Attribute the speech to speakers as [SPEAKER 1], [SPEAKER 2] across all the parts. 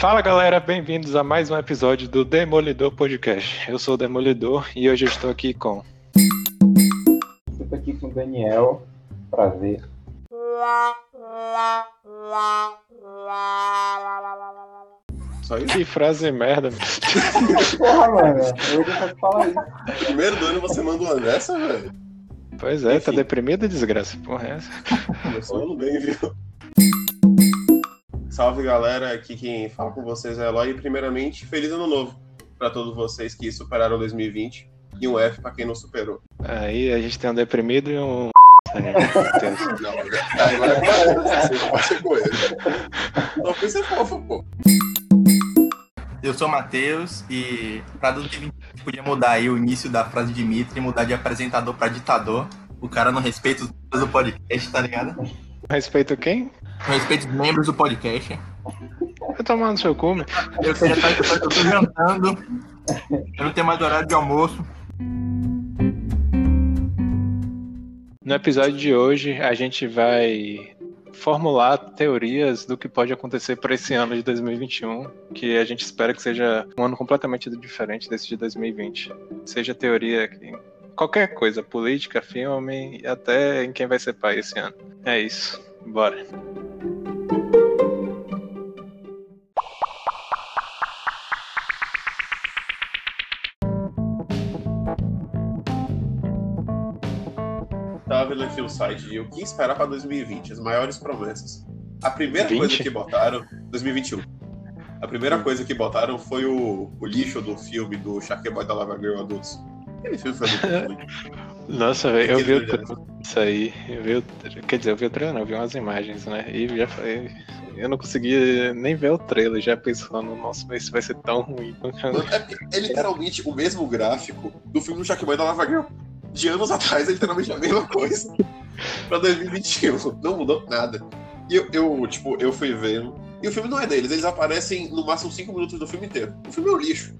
[SPEAKER 1] Fala galera, bem-vindos a mais um episódio do Demolidor Podcast. Eu sou o Demolidor e hoje eu estou aqui com.
[SPEAKER 2] Estou aqui com o Daniel. Prazer.
[SPEAKER 1] Só isso? Que frase merda.
[SPEAKER 2] Porra, mano. Eu vou falar isso.
[SPEAKER 3] Primeiro do ano você manda uma dessa, velho?
[SPEAKER 1] Pois é, Enfim. tá deprimido, desgraça. Porra, é essa.
[SPEAKER 3] Começou bem, viu? Salve galera, aqui quem fala com vocês é Eloy. E primeiramente, feliz ano novo para todos vocês que superaram 2020 e um F para quem não superou.
[SPEAKER 1] Aí a gente tem um deprimido e um.
[SPEAKER 3] não, aí vai foi ser fofo, pô.
[SPEAKER 4] Eu sou o Matheus e para 2020 podia mudar aí o início da frase de Mitre e mudar de apresentador para ditador. O cara não respeita os do podcast, tá ligado?
[SPEAKER 1] Respeita quem?
[SPEAKER 4] Respeito os membros do podcast.
[SPEAKER 1] Eu tomar no seu cu, meu.
[SPEAKER 4] Eu, já tá, eu, tô, jantando. Eu não tenho mais horário de almoço.
[SPEAKER 1] No episódio de hoje, a gente vai formular teorias do que pode acontecer para esse ano de 2021, que a gente espera que seja um ano completamente diferente desse de 2020. Seja teoria em qualquer coisa, política, filme, até em quem vai ser pai esse ano. É isso. Bora.
[SPEAKER 3] Tava vendo aqui o site de o que esperar para 2020, as maiores promessas. A primeira
[SPEAKER 1] 20?
[SPEAKER 3] coisa que botaram, 2021. A primeira coisa que botaram foi o, o lixo do filme do Sharkboy da Lava Girl Adultos.
[SPEAKER 1] Nossa, velho, eu vi o isso aí. Eu vi o, quer dizer, eu vi o trailer, não, eu vi umas imagens, né? E já falei. Eu não consegui nem ver o trailer, já pensando, nossa, isso vai ser tão ruim.
[SPEAKER 3] É, é literalmente o mesmo gráfico do filme do Sharkboy da Lava Girl. De anos atrás é literalmente a mesma coisa. pra 2021. Não mudou nada. E eu, eu, tipo, eu fui vendo. E o filme não é deles, eles aparecem no máximo 5 minutos do filme inteiro. O filme é um lixo.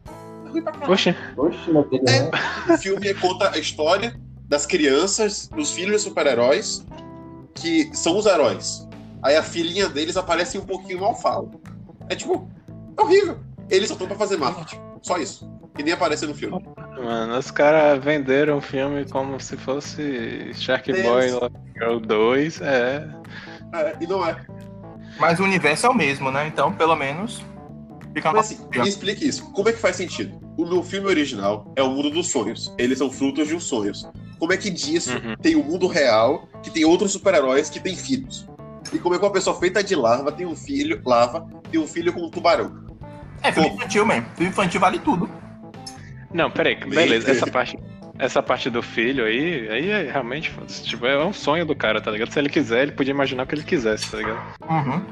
[SPEAKER 3] Ruim pra caralho.
[SPEAKER 1] Oxe.
[SPEAKER 2] Oxe, meu Deus.
[SPEAKER 3] É, o filme conta a história das crianças, dos filhos super-heróis, que são os heróis. Aí a filhinha deles aparece um pouquinho mal fala. É tipo, é horrível. Eles só estão pra fazer marketing. Só isso. E nem aparece no filme.
[SPEAKER 1] Mano, os caras venderam o filme como se fosse Shark Boy Girl 2. É.
[SPEAKER 3] É, e não é.
[SPEAKER 4] Mas o universo é o mesmo, né? Então, pelo menos. Fica
[SPEAKER 3] Mas assim, me explique isso. Como é que faz sentido? O meu filme original é o mundo dos sonhos. Eles são frutos de um sonhos. Como é que disso
[SPEAKER 1] Uhum.
[SPEAKER 3] tem o mundo real, que tem outros super-heróis que têm filhos? E como é que uma pessoa feita de lava tem um filho, lava, tem um filho com um tubarão?
[SPEAKER 4] É, filme infantil, man. Filme infantil vale tudo.
[SPEAKER 1] Não, peraí, beleza, essa parte. Essa parte do filho aí, aí é realmente, tipo, é um sonho do cara, tá ligado? Se ele quiser, ele podia imaginar o que ele quisesse, tá ligado?
[SPEAKER 4] Uhum.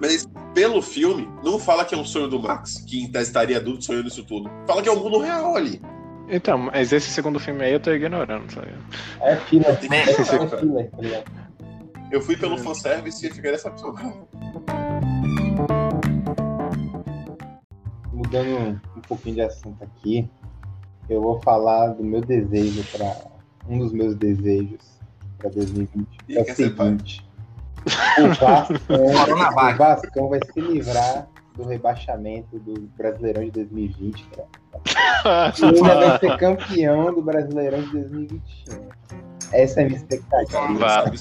[SPEAKER 3] Mas pelo filme, não fala que é um sonho do Max, que em tese estaria adulto sonhando isso tudo. Fala que é o mundo real ali.
[SPEAKER 1] Então, mas esse segundo filme aí eu tô ignorando, ligado?
[SPEAKER 2] É filler.
[SPEAKER 4] Nem-
[SPEAKER 2] É tá ligado?
[SPEAKER 3] Eu fui pelo fanservice e fiquei decepcionado.
[SPEAKER 2] Mudando um pouquinho de assunto aqui, eu vou falar do meu desejo para um dos meus desejos para 2020.
[SPEAKER 3] Ih,
[SPEAKER 2] É o seguinte: o Vascão, o Vascão vai se livrar do rebaixamento do Brasileirão de 2020, cara. E ainda vai ser campeão do Brasileirão de 2021. Essa é a minha expectativa.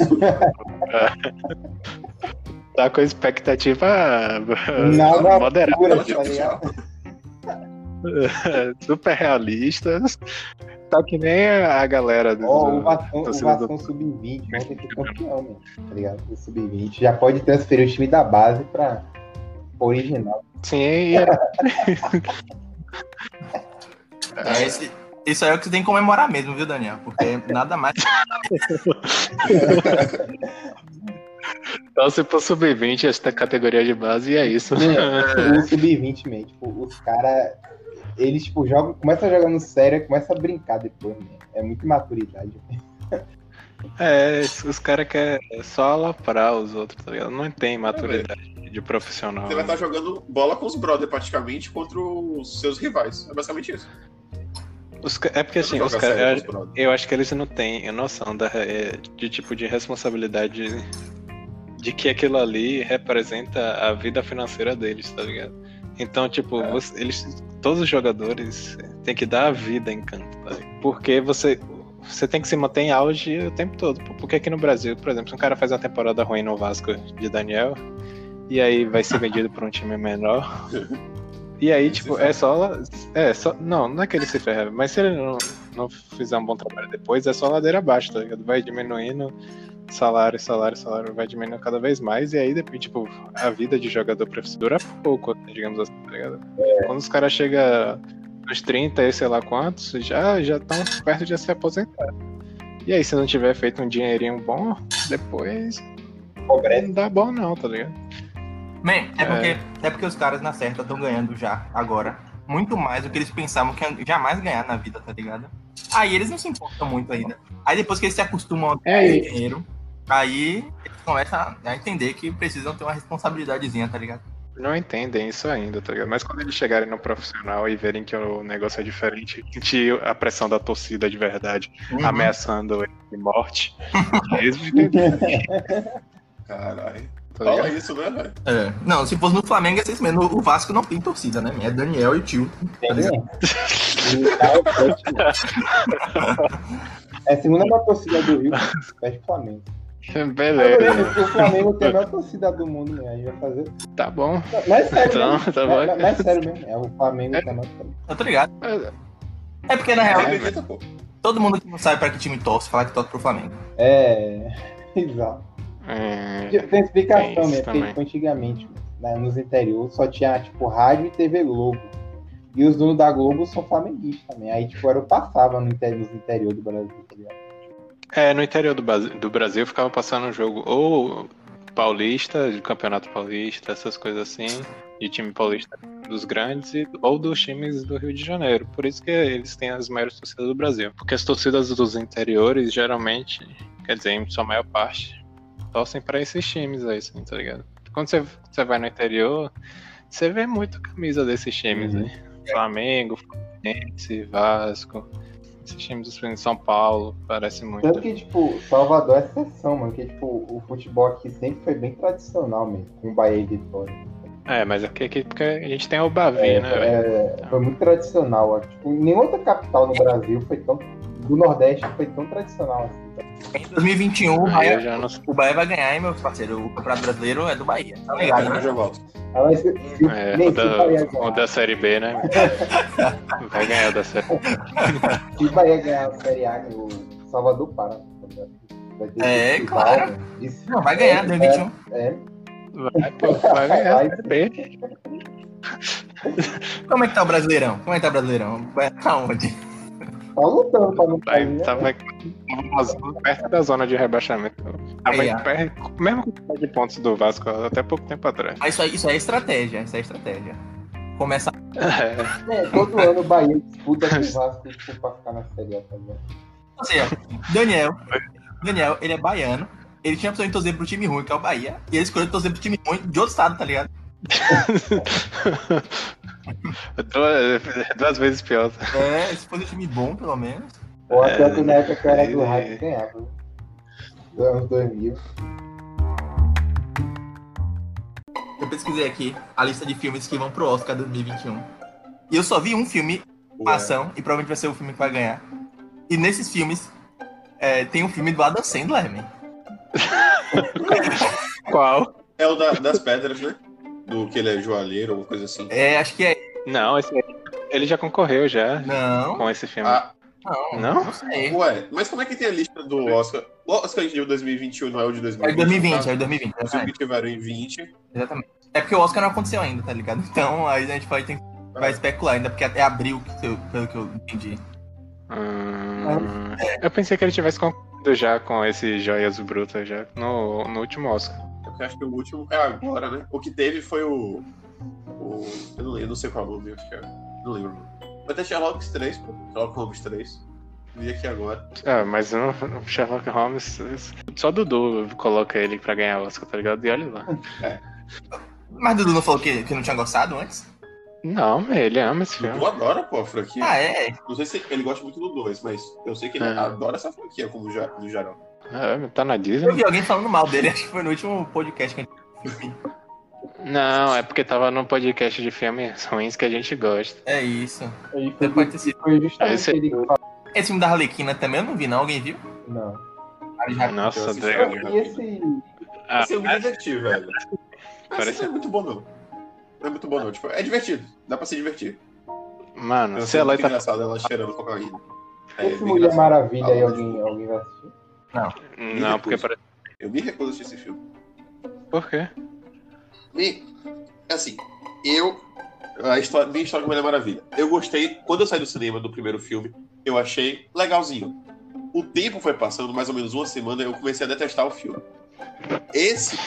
[SPEAKER 1] Tá com expectativa
[SPEAKER 2] Nada
[SPEAKER 1] moderada.
[SPEAKER 2] pura, tá?
[SPEAKER 1] Super realistas. Tá que nem a galera do.
[SPEAKER 2] Ó, o Vascão,
[SPEAKER 1] do-
[SPEAKER 2] Vascão Sub-20 ontem foi campeão, mano, tá ligado? O Sub-20 já pode transferir o time da base pra original.
[SPEAKER 1] Sim, e
[SPEAKER 4] É, esse, isso aí é o que você tem que comemorar mesmo, viu, Daniel? Porque nada mais.
[SPEAKER 1] então se for sub-20, essa categoria de base, e é isso.
[SPEAKER 2] O Sub-20, man, tipo, os caras, eles, tipo, jogam, começam a jogar no sério, começam a brincar depois, man. É muita imaturidade.
[SPEAKER 1] É, os caras querem só aloprar os outros, tá ligado? Não tem maturidade de profissional.
[SPEAKER 3] Você vai estar jogando bola com os brother praticamente contra os seus rivais. É basicamente isso.
[SPEAKER 1] Os é porque assim, os
[SPEAKER 3] os brother.
[SPEAKER 1] Eu acho que eles não têm noção da, é, de tipo de responsabilidade de que aquilo ali representa a vida financeira deles, tá ligado? Então, tipo, você- eles, todos os jogadores têm que dar a vida em campo, tá? Porque você, você tem que se manter em auge o tempo todo. Porque aqui no Brasil, por exemplo, se um cara faz uma temporada ruim no Vasco de Daniel, e aí vai ser vendido por um time menor. E aí,
[SPEAKER 3] Ele
[SPEAKER 1] tipo, é só. É só. Não, não é que ele se ferra, mas se ele não, não fizer um bom trabalho depois, é só ladeira abaixo, tá ligado? Vai diminuindo salário, salário, salário, vai diminuindo cada vez mais, e aí depois, tipo, a vida de jogador profissional dura pouco, digamos assim, tá ligado? Quando os caras chegam nos 30 e sei lá quantos, já já estão perto de se aposentar. E aí, se não tiver feito um dinheirinho bom, depois
[SPEAKER 2] Pobreza.
[SPEAKER 1] não dá bom não, tá ligado?
[SPEAKER 4] Man, é porque, é porque os caras na certa estão ganhando já, agora. Muito mais do que eles pensavam que iam jamais ganhar na vida, tá ligado? Aí eles não se importam muito ainda. Aí depois que eles se acostumam a
[SPEAKER 1] É,
[SPEAKER 4] ganhar
[SPEAKER 1] e-
[SPEAKER 4] dinheiro, aí eles começam a- entender que precisam ter uma responsabilidadezinha, tá ligado?
[SPEAKER 1] Não entendem isso ainda, tá ligado? Mas quando eles chegarem no profissional e verem que o negócio é diferente, sentir a pressão da torcida de verdade,
[SPEAKER 4] Uhum.
[SPEAKER 1] ameaçando ele de morte, eles vão entender,
[SPEAKER 3] Caralho.
[SPEAKER 1] tá
[SPEAKER 3] Fala isso, né, velho?
[SPEAKER 4] É. Não, se fosse no Flamengo, é isso mesmo. O Vasco não tem torcida, né? É Daniel e o tio.
[SPEAKER 2] Tá. É a segunda maior torcida do Rio, perde o Flamengo.
[SPEAKER 1] Beleza,
[SPEAKER 2] O Flamengo tem a maior torcida do mundo, né? A gente vai fazer.
[SPEAKER 1] tá bom.
[SPEAKER 2] Mas é sério
[SPEAKER 1] Então,
[SPEAKER 2] mesmo.
[SPEAKER 1] tá
[SPEAKER 2] É-
[SPEAKER 1] bom.
[SPEAKER 2] mas- mas é sério mesmo. É o Flamengo tem a maior torcida.
[SPEAKER 4] Eu tô ligado.
[SPEAKER 1] É,
[SPEAKER 4] É porque, na real,
[SPEAKER 3] pô.
[SPEAKER 4] todo mundo que não sabe pra que time torce, fala que torce pro Flamengo.
[SPEAKER 2] É. Exato.
[SPEAKER 1] é,
[SPEAKER 2] Tem explicação porque
[SPEAKER 1] também.
[SPEAKER 2] tipo, antigamente, né, nos interiores, só tinha tipo rádio e TV Globo. E os donos da Globo são flamenguistas também. Aí, tipo, era o passava no inter- nos interior do Brasil, tá ligado?
[SPEAKER 1] É, no interior do, do Brasil ficava passando um jogo ou paulista, de campeonato paulista, essas coisas assim, de time paulista dos grandes, e- ou dos times do Rio de Janeiro. Por isso que eles têm as maiores torcidas do Brasil. Porque as torcidas dos interiores, geralmente, quer dizer, em sua maior parte, torcem pra esses times aí, assim, tá ligado? Quando você, você vai no interior, você vê muito camisa desses times
[SPEAKER 2] Uhum.
[SPEAKER 1] aí. Flamengo, Fluminense, Vasco. Esses times do São Paulo, parece muito.
[SPEAKER 2] Tanto que, tipo, Salvador é exceção, mano. Que, tipo, o futebol aqui sempre foi bem tradicional mesmo, com Bahia e Vitória.
[SPEAKER 1] É, mas aqui, aqui porque a gente tem o Bavi, né, velho?
[SPEAKER 2] É, foi muito tradicional. ó. Tipo, nenhuma outra capital no Brasil foi tão. Do Nordeste foi tão tradicional assim. Tá?
[SPEAKER 4] Em 2021, o Bahia,
[SPEAKER 1] já não
[SPEAKER 4] o Bahia vai ganhar, hein, meu parceiro? O Campeonato Brasileiro é do Bahia. Tá ligado,
[SPEAKER 3] Cara,
[SPEAKER 4] né?
[SPEAKER 3] já volto.
[SPEAKER 2] Vai
[SPEAKER 1] É, o da, o da Série B, né? Vai ganhar o da Série B.
[SPEAKER 2] Se Bahia ganhar a Série A, o Salvador para. tá ligado? Vai ter
[SPEAKER 4] É, claro.
[SPEAKER 2] Isso-
[SPEAKER 4] Não, vai ganhar, 2021.
[SPEAKER 2] É,
[SPEAKER 1] Vai, pô, vai ganhar a Série B.
[SPEAKER 4] Como é que tá o Brasileirão? Como é que tá o Brasileirão? Vai aonde?
[SPEAKER 2] Tá lutando pra não
[SPEAKER 1] Vai,
[SPEAKER 2] cair, né?
[SPEAKER 1] tava tava na zona- perto da zona de rebaixamento. Tava
[SPEAKER 4] Aí,
[SPEAKER 1] em
[SPEAKER 4] ó.
[SPEAKER 1] perto, mesmo com de pontos do Vasco até pouco tempo atrás.
[SPEAKER 4] Mas isso aí, isso aí é estratégia, isso é estratégia. Começa.
[SPEAKER 1] É,
[SPEAKER 2] É, todo ano o Bahia disputa com o Vasco tipo, pra ficar na Série A, tá ligado?
[SPEAKER 4] Ou seja, Daniel, Daniel, ele é baiano, ele tinha a opção de torcer pro time ruim, que é o Bahia, e ele escolheu torcer pro time ruim de outro estado, tá ligado?
[SPEAKER 1] duas, duas vezes pior.
[SPEAKER 4] É, se fosse um time bom, pelo menos.
[SPEAKER 2] O Atlético na época que era do
[SPEAKER 1] é.
[SPEAKER 2] rádio ganhava. né? Dos anos 2000.
[SPEAKER 4] Eu pesquisei aqui a lista de filmes que vão pro Oscar 2021. E eu só vi um filme, ação, e provavelmente vai ser o filme que vai ganhar. E nesses filmes, é, tem um filme do Adam Sandler, man.
[SPEAKER 1] Qual?
[SPEAKER 3] É o da- das pedras, né? Do que ele é joalheiro, alguma coisa assim.
[SPEAKER 4] É, acho que é.
[SPEAKER 1] Não, esse aí, ele já concorreu já
[SPEAKER 4] Não,
[SPEAKER 1] com esse filme.
[SPEAKER 3] Ah,
[SPEAKER 4] não,
[SPEAKER 1] Não?
[SPEAKER 4] não sei.
[SPEAKER 3] ué, mas como é que tem a lista do Oscar? O Oscar de 2021 não é o de
[SPEAKER 4] É
[SPEAKER 3] 2020.
[SPEAKER 4] de 2020,
[SPEAKER 3] tá?
[SPEAKER 4] é de 2020.
[SPEAKER 3] Os filmes
[SPEAKER 4] Exatamente.
[SPEAKER 3] que tiveram em 20.
[SPEAKER 4] exatamente. É porque o Oscar não aconteceu ainda, tá ligado? Então aí a gente pode ter, vai especular ainda, porque é abril, pelo que eu entendi.
[SPEAKER 1] Hum, eu pensei que ele tivesse concluído já com esse Joias Brutas já no, no último Oscar.
[SPEAKER 3] Eu acho que o último é agora, né? O que teve foi o. o eu, não, eu não sei qual é o nome, acho que é. Não lembro. o ter Sherlock 3, pô. Sherlock Holmes 3. Vi aqui agora.
[SPEAKER 1] Ah, mas no Sherlock Holmes, só Dudu coloca ele pra ganhar Oscar, tá ligado? E olha lá.
[SPEAKER 4] Mas Dudu não falou que, que não tinha gostado antes?
[SPEAKER 1] Não, ele ama esse filme.
[SPEAKER 3] Eu adoro, pô, a franquia.
[SPEAKER 4] Ah, é?
[SPEAKER 3] Não sei se ele gosta muito do 2, mas eu sei que ele
[SPEAKER 1] É.
[SPEAKER 3] adora essa franquia como já, do geral.
[SPEAKER 1] É, tá na
[SPEAKER 4] Eu
[SPEAKER 1] Disney.
[SPEAKER 4] vi alguém falando mal dele, acho que foi no último podcast que a gente
[SPEAKER 1] Não, é porque tava num podcast de filmes ruins que a gente gosta.
[SPEAKER 4] É isso.
[SPEAKER 2] Aí
[SPEAKER 4] Você pode ter sido.
[SPEAKER 2] Foi justamente
[SPEAKER 1] Esse-
[SPEAKER 2] ele que falou.
[SPEAKER 4] Esse filme da Arlequina também eu não vi, não. Alguém viu?
[SPEAKER 2] Não.
[SPEAKER 1] Nossa,
[SPEAKER 3] Eu.
[SPEAKER 2] E esse.
[SPEAKER 1] Ah,
[SPEAKER 3] Esse eu me diverti, velho. Mas
[SPEAKER 1] Parece-
[SPEAKER 3] não é muito bom, não. Não é muito bom, não. Tipo, é divertido. Dá pra se divertir.
[SPEAKER 1] mano,
[SPEAKER 3] Eu
[SPEAKER 1] se ela
[SPEAKER 3] muito
[SPEAKER 1] tá.
[SPEAKER 3] engraçado ela cheirando cocaína. É,
[SPEAKER 2] Esse
[SPEAKER 3] bem
[SPEAKER 2] Mulher. Maravilha aí, alguém, alguém vai assistir?
[SPEAKER 1] Não, porque parece.
[SPEAKER 3] Eu me recuso a assistir esse filme.
[SPEAKER 1] Por quê?
[SPEAKER 3] Me... Assim, eu... A história, minha história com Mulher Maravilha. Eu gostei... Quando eu saí do cinema do primeiro filme, eu achei legalzinho. O tempo foi passando, mais ou menos uma semana, eu comecei a detestar o filme. Esse,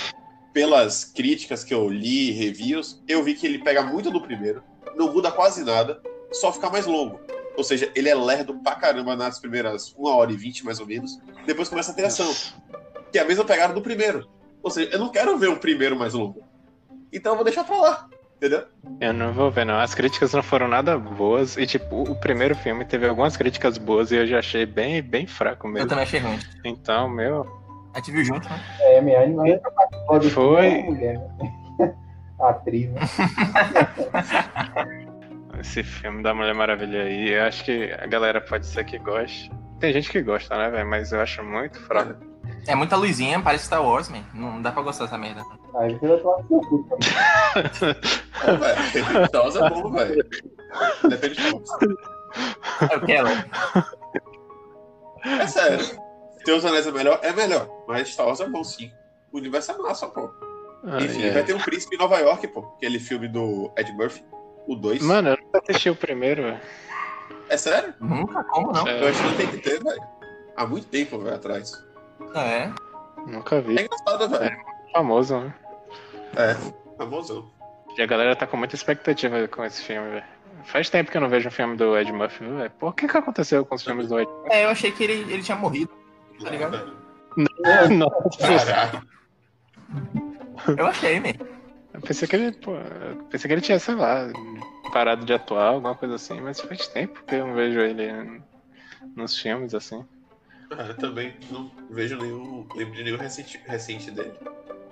[SPEAKER 3] pelas críticas que eu li, reviews, eu vi que ele pega muito do primeiro, não muda quase nada, só fica mais longo. Ou seja, ele é lerdo pra caramba nas primeiras 1 hora e 20, mais ou menos. Depois começa a ter ação que é a mesma pegada do primeiro. Ou seja, eu não quero ver o primeiro mais longo. Então eu vou deixar pra lá. Entendeu?
[SPEAKER 1] Eu não vou ver, não. As críticas não foram nada boas. E, tipo, o primeiro filme teve algumas críticas boas e eu já achei bem, bem fraco
[SPEAKER 4] Eu
[SPEAKER 1] mesmo.
[SPEAKER 4] também achei ruim.
[SPEAKER 1] Então, meu.
[SPEAKER 4] A gente viu junto, né?
[SPEAKER 2] É, minha
[SPEAKER 1] Foi.
[SPEAKER 2] filme é a mulher, né? A atriz, né?
[SPEAKER 1] Esse filme da Mulher Maravilha aí, eu acho que a galera pode ser que goste. Tem gente que gosta, né, velho? Mas eu acho muito fraco.
[SPEAKER 4] É muita luzinha, parece Star Wars, man. Não dá pra gostar dessa merda.
[SPEAKER 2] Aí você vai tomar seu cu também.
[SPEAKER 3] Não, velho. Star Wars é bom, velho. Depende de como.
[SPEAKER 4] É o que ela?
[SPEAKER 3] É sério. Tem os Anéis é melhor? É melhor. Mas Star Wars é bom, sim. O universo é massa, pô.
[SPEAKER 1] Ai,
[SPEAKER 3] Enfim,
[SPEAKER 1] ai.
[SPEAKER 3] vai ter um Príncipe em Nova York, pô. Aquele filme do Ed Murphy. O 2.
[SPEAKER 1] Mano, eu nunca assisti o primeiro, velho.
[SPEAKER 3] É sério?
[SPEAKER 4] Nunca, como não?
[SPEAKER 3] Eu
[SPEAKER 1] É,
[SPEAKER 3] acho que não tem que ter, velho. Há muito tempo, velho, atrás.
[SPEAKER 4] É.
[SPEAKER 1] nunca vi.
[SPEAKER 3] É engraçado, velho.
[SPEAKER 1] Famoso, né?
[SPEAKER 3] É. Famosão.
[SPEAKER 1] E a galera tá com muita expectativa com esse filme, velho. Faz tempo que eu não vejo um filme do Ed Murphy, viu, velho. Por que que aconteceu com os filmes do Ed
[SPEAKER 4] É, eu achei que ele, ele tinha morrido. Tá ligado?
[SPEAKER 1] Murphy? Nossa,
[SPEAKER 3] Caralho.
[SPEAKER 4] Eu achei, man.
[SPEAKER 1] Eu pensei que ele, pô, pensei que ele tinha, sei lá, parado de atuar, alguma coisa assim, mas faz tempo que eu não vejo ele nos filmes, assim.
[SPEAKER 3] Ah, eu também não vejo nenhum. Lembro de nenhum recente, recente dele.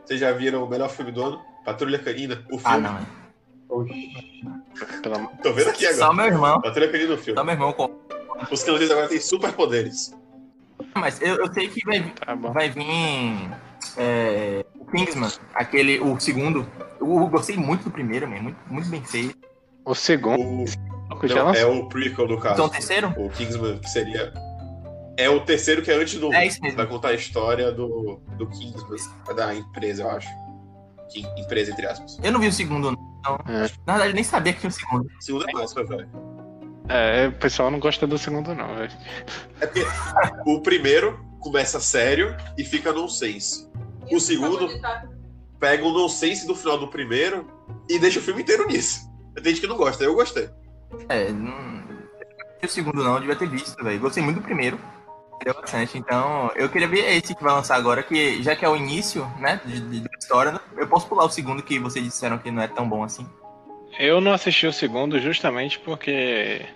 [SPEAKER 3] Vocês já viram o melhor filme do ano? Patrulha Canina, o filme.
[SPEAKER 4] Ah, não.
[SPEAKER 2] Oxi.
[SPEAKER 1] Pelo amor.
[SPEAKER 3] Tô vendo aqui
[SPEAKER 4] Só
[SPEAKER 3] agora.
[SPEAKER 4] meu irmão.
[SPEAKER 3] Patrulha Canina, o filme.
[SPEAKER 4] Só meu irmão. com-
[SPEAKER 3] Os cães agora têm superpoderes.
[SPEAKER 4] Mas eu, eu sei que vai,
[SPEAKER 1] Tá
[SPEAKER 4] vai vir. É, o Kingsman, aquele, o segundo. Eu, eu gostei muito do primeiro, man. Muito, muito bem feito.
[SPEAKER 1] O segundo,
[SPEAKER 3] O,
[SPEAKER 1] já
[SPEAKER 3] não, é o prequel, no caso.
[SPEAKER 4] Então, o terceiro?
[SPEAKER 3] O Kingsman, que seria. É o terceiro que é antes do.
[SPEAKER 4] É isso mesmo.
[SPEAKER 3] Vai contar a história do, do Kingsman, da empresa, eu acho. Que, empresa, entre aspas.
[SPEAKER 4] Eu não vi o segundo, não.
[SPEAKER 1] É.
[SPEAKER 4] Na verdade, eu nem sabia que tinha o segundo.
[SPEAKER 3] O segundo é massa, velho.
[SPEAKER 1] É, o pessoal não gosta do segundo, não, velho.
[SPEAKER 3] É porque o primeiro começa sério e fica nonsense. O segundo pega o nonsense do final do primeiro e deixa o filme inteiro nisso. Tem gente que não gosta, eu gostei.
[SPEAKER 4] É, não. O segundo não, eu devia ter visto, velho. Gostei muito do primeiro. Gostei bastante. Então, eu queria ver esse que vai lançar agora, que já que é o início, né, de, da história, eu posso pular o segundo que vocês disseram que não é tão bom assim.
[SPEAKER 1] Eu não assisti o segundo justamente porque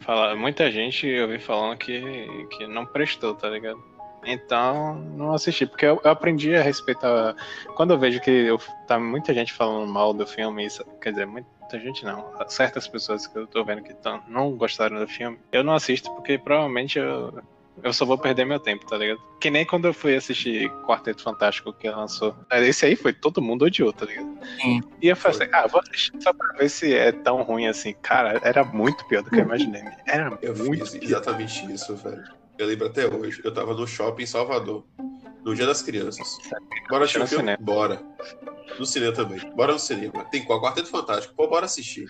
[SPEAKER 1] fala, muita gente eu vi falando que, que não prestou, tá ligado? Então, não assisti, porque eu, eu aprendi a respeitar. Quando eu vejo que eu, tá muita gente falando mal do filme, isso, quer dizer, muita gente não, certas pessoas que eu tô vendo que tão, não gostaram do filme, eu não assisto porque provavelmente eu, eu só vou perder meu tempo, tá ligado? Que nem quando eu fui assistir Quarteto Fantástico que lançou. Esse aí foi todo mundo odiou, tá ligado?
[SPEAKER 4] Sim.
[SPEAKER 1] E eu falei assim, ah, vou assistir só pra ver se é tão ruim assim. Cara, era muito pior do que eu imaginei. Era
[SPEAKER 3] Eu
[SPEAKER 1] muito
[SPEAKER 3] fiz
[SPEAKER 1] pior.
[SPEAKER 3] exatamente isso, velho. Eu lembro até hoje. Eu tava no shopping em Salvador, no Dia das Crianças. Bora assistir
[SPEAKER 1] No
[SPEAKER 3] o filme?
[SPEAKER 1] cinema.
[SPEAKER 3] Bora. No cinema também. Bora no cinema. Tem qual? Quarteto Fantástico. Pô, bora assistir.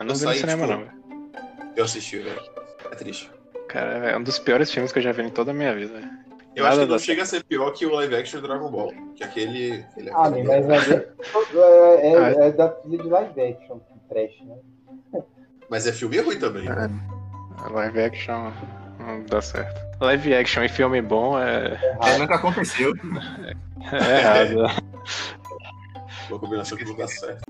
[SPEAKER 1] Eu não
[SPEAKER 3] eu
[SPEAKER 1] vi no
[SPEAKER 3] saí,
[SPEAKER 1] cinema,
[SPEAKER 3] tipo,
[SPEAKER 1] não.
[SPEAKER 3] Eu assisti, velho. É triste.
[SPEAKER 1] Cara, é um dos piores filmes que eu já vi em toda a minha vida.
[SPEAKER 3] Eu
[SPEAKER 1] Nada
[SPEAKER 3] acho que não chega a ser pior que o live action do Dragon Ball. Que aquele. aquele
[SPEAKER 2] Ah, nem, mas vai ver. É, é, é da trilha de live action, trash, né?
[SPEAKER 3] Mas é filme ruim também.
[SPEAKER 1] Live action não dá certo. Live action e filme bom é,
[SPEAKER 4] É, nunca aconteceu.
[SPEAKER 1] é errado.
[SPEAKER 3] Uma combinação que não dá certo.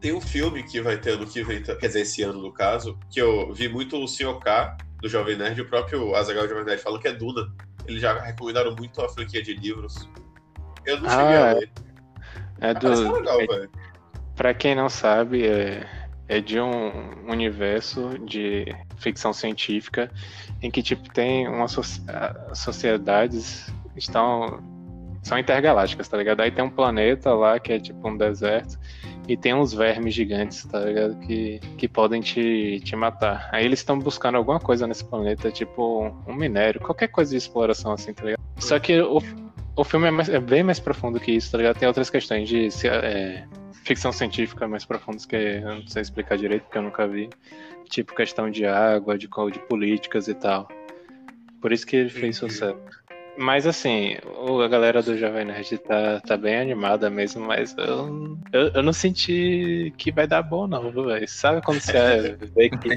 [SPEAKER 3] Tem um filme que vai ter ano que vem, quer dizer, esse ano no caso, que eu vi muito o Sr. K, do Jovem Nerd, e o próprio Azaghal Jovem Nerd falando que é Duna. Eles já recomendaram muito a franquia de livros. Eu não cheguei
[SPEAKER 1] Ah,
[SPEAKER 3] a ler.
[SPEAKER 1] É
[SPEAKER 3] que é
[SPEAKER 1] do.
[SPEAKER 3] legal,
[SPEAKER 1] é-
[SPEAKER 3] velho.
[SPEAKER 1] Pra quem não sabe, é, é de um universo de ficção científica em que tipo tem uma as sociedades estão são intergalácticas, tá ligado? Aí tem um planeta lá que é tipo um deserto e tem uns vermes gigantes, tá ligado? Que, que podem te, te matar. Aí eles estão buscando alguma coisa nesse planeta, tipo um minério, qualquer coisa de exploração assim, tá ligado? Só que o, o filme é, mais- é bem mais profundo que isso, tá ligado? Tem outras questões de é, ficção científica mais profundas que eu não sei explicar direito, porque eu nunca vi. Tipo questão de água, de, de políticas e tal. Por isso que ele fez sucesso. Mas assim, a galera do Jovem Nerd tá, tá bem animada mesmo, mas eu, eu, eu não senti que vai dar bom, não, viu, velho. Sabe quando você vê que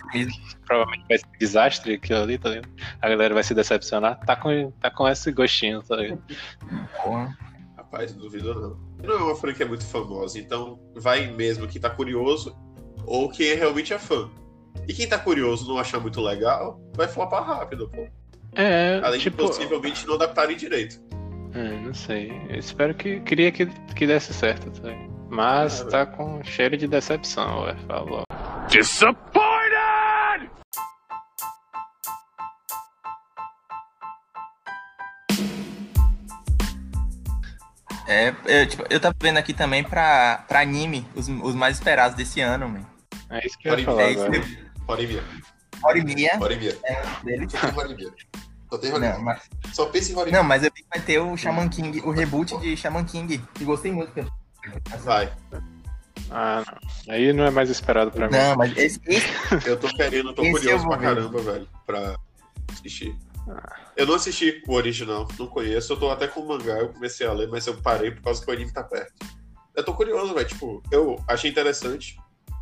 [SPEAKER 1] provavelmente vai ser um desastre aquilo ali, tá ligado? A galera vai se decepcionar, tá com, tá com esse gostinho, tá ligado?
[SPEAKER 4] Porra.
[SPEAKER 3] Rapaz, não duvido não. Não é uma franquia muito famosa, então vai mesmo quem tá curioso ou quem realmente é fã. E quem tá curioso não achar muito legal, vai flopar rápido, pô.
[SPEAKER 1] É,
[SPEAKER 3] Além
[SPEAKER 1] tipo,
[SPEAKER 3] de possivelmente não adaptarem direito.
[SPEAKER 1] é, não sei. Eu espero que queria que, que desse certo, tá ligado? Mas
[SPEAKER 3] Ah,
[SPEAKER 1] tá com cheiro de decepção, ué, falou.
[SPEAKER 4] É, eu, tipo, eu tava vendo aqui também pra, pra anime, os, os mais esperados desse ano, man.
[SPEAKER 1] É isso que eu ia
[SPEAKER 3] Pode
[SPEAKER 1] falar
[SPEAKER 4] É isso
[SPEAKER 1] agora.
[SPEAKER 4] mesmo.
[SPEAKER 3] Hora e meia.
[SPEAKER 4] Hora e meia
[SPEAKER 3] Hora e meia.
[SPEAKER 4] dele.
[SPEAKER 3] Só tem hora e meia. Só tem hora e
[SPEAKER 4] Não, mas,
[SPEAKER 3] Só pensa em hora e meia.
[SPEAKER 4] não, mas eu vi que vai ter o Shaman King, o reboot de Shaman King. E gostei muito.
[SPEAKER 3] Vai.
[SPEAKER 1] Ah, não. Aí não é mais esperado pra mim.
[SPEAKER 4] Não, mas esse, esse
[SPEAKER 3] Eu tô querendo, tô
[SPEAKER 4] Esse
[SPEAKER 3] curioso pra
[SPEAKER 4] ver.
[SPEAKER 3] caramba, velho, pra assistir. Eu não assisti o original, não conheço. Eu tô até com o mangá, eu comecei a ler, mas eu parei por causa que o anime tá perto. Eu tô curioso, velho. Tipo, eu achei interessante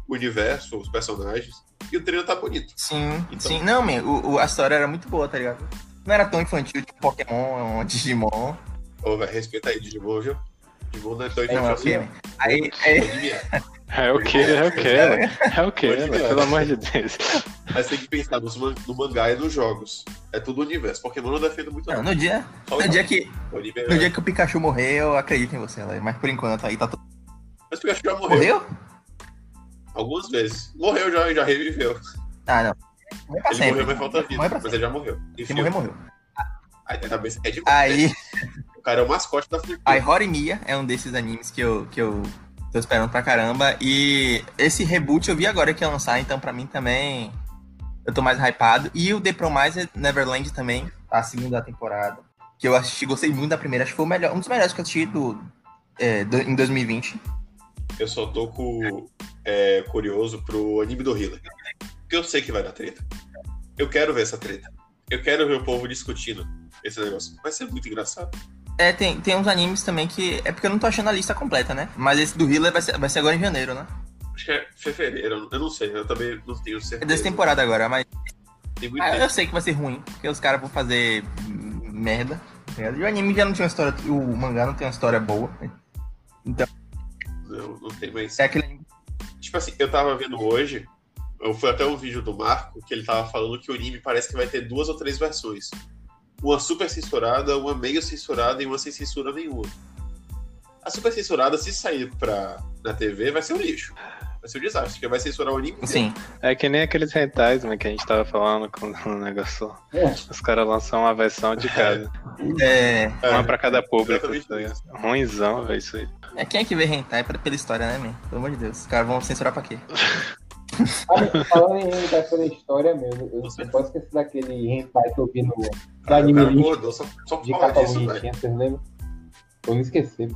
[SPEAKER 3] o universo, os personagens. E o trailer tá bonito.
[SPEAKER 4] Sim,
[SPEAKER 3] Então-
[SPEAKER 4] sim. Não, man, o, o- a história era muito boa, tá ligado? Não era tão infantil tipo Pokémon, Digimon.
[SPEAKER 3] Ô, velho, respeita aí, Digimon, viu? Digimon não é tão
[SPEAKER 4] é o
[SPEAKER 3] infantil.
[SPEAKER 4] quê, man? Aí, é,
[SPEAKER 3] Anime é.
[SPEAKER 1] É o que, é o que, velho. É o que,
[SPEAKER 3] virar.
[SPEAKER 1] pelo amor de Deus.
[SPEAKER 3] Mas tem que pensar nos man- no mangá e nos jogos. É tudo universo. Pokémon não defende muito,
[SPEAKER 4] não,
[SPEAKER 3] não.
[SPEAKER 4] no dia,
[SPEAKER 3] Só
[SPEAKER 4] no dia que,
[SPEAKER 3] é-
[SPEAKER 4] no dia que o Pikachu morrer, eu acredito em você. Mas por enquanto aí tá tudo.
[SPEAKER 3] Mas o Pikachu já morreu.
[SPEAKER 4] Morreu?
[SPEAKER 3] Algumas vezes. Morreu já, já reviveu.
[SPEAKER 4] Ah, não. Morreu pra
[SPEAKER 3] Ele
[SPEAKER 4] sempre.
[SPEAKER 3] morreu, mas falta vida.
[SPEAKER 4] Morreu
[SPEAKER 3] Mas ele já morreu.
[SPEAKER 4] Se
[SPEAKER 3] Enfim,
[SPEAKER 4] morrer, morreu.
[SPEAKER 3] Aí na cabeça é demais.
[SPEAKER 4] Aí,
[SPEAKER 3] O cara é o mascote da franquia.
[SPEAKER 4] aí Horimiya é um desses animes que eu, que eu tô esperando pra caramba. E esse reboot eu vi agora que ia lançar, então pra mim também eu tô mais hypado. E o The Promised Neverland também, a segunda temporada. Que eu assisti, gostei muito da primeira. Acho que foi o melhor, um dos melhores que eu assisti do, é, do- em 2020.
[SPEAKER 3] Eu só tô com, é, curioso pro anime do Healer. Porque eu sei que vai dar treta. Eu quero ver essa treta. Eu quero ver o povo discutindo esse negócio. Vai ser muito engraçado.
[SPEAKER 4] É, tem, tem uns animes também que. É porque eu não tô achando a lista completa, né? Mas esse do Healer vai ser, vai ser agora em janeiro, né?
[SPEAKER 3] Acho que é fevereiro, eu não sei, eu também não tenho
[SPEAKER 4] É
[SPEAKER 3] certeza.
[SPEAKER 4] dessa temporada agora, mas ah, eu sei que vai ser ruim, porque os caras vão fazer merda. tá? E o anime já não tinha uma história. O mangá não tem uma história boa.
[SPEAKER 3] Não, não tem mais.
[SPEAKER 4] É aquele.
[SPEAKER 3] Tipo assim, eu tava vendo hoje, eu fui até um vídeo do Marco, que ele tava falando que o anime parece que vai ter duas ou três versões. Uma super censurada, uma meio censurada e uma sem censura nenhuma. A super censurada, se sair pra, na TV, vai ser um lixo. Vai ser um desastre, porque vai censurar o anime.
[SPEAKER 4] Sim.
[SPEAKER 1] É que nem aqueles rentais, né, que a gente tava falando com o negócio.
[SPEAKER 2] É.
[SPEAKER 1] Os caras lançam uma versão de cada.
[SPEAKER 4] É,
[SPEAKER 3] É,
[SPEAKER 1] Uma pra cada público. Tá. Ruimzão, velho, isso aí.
[SPEAKER 4] é quem é que vê hentai pra- pela história, né, man? Pelo amor de Deus. Os caras vão censurar pra quê?
[SPEAKER 2] Ah, falando em hentai pela história mesmo, eu não posso esquecer daquele hentai que eu vi no
[SPEAKER 3] o
[SPEAKER 2] anime
[SPEAKER 3] cara
[SPEAKER 2] list
[SPEAKER 3] só, só
[SPEAKER 2] de bonitinha, vocês lembram? Eu não esqueci.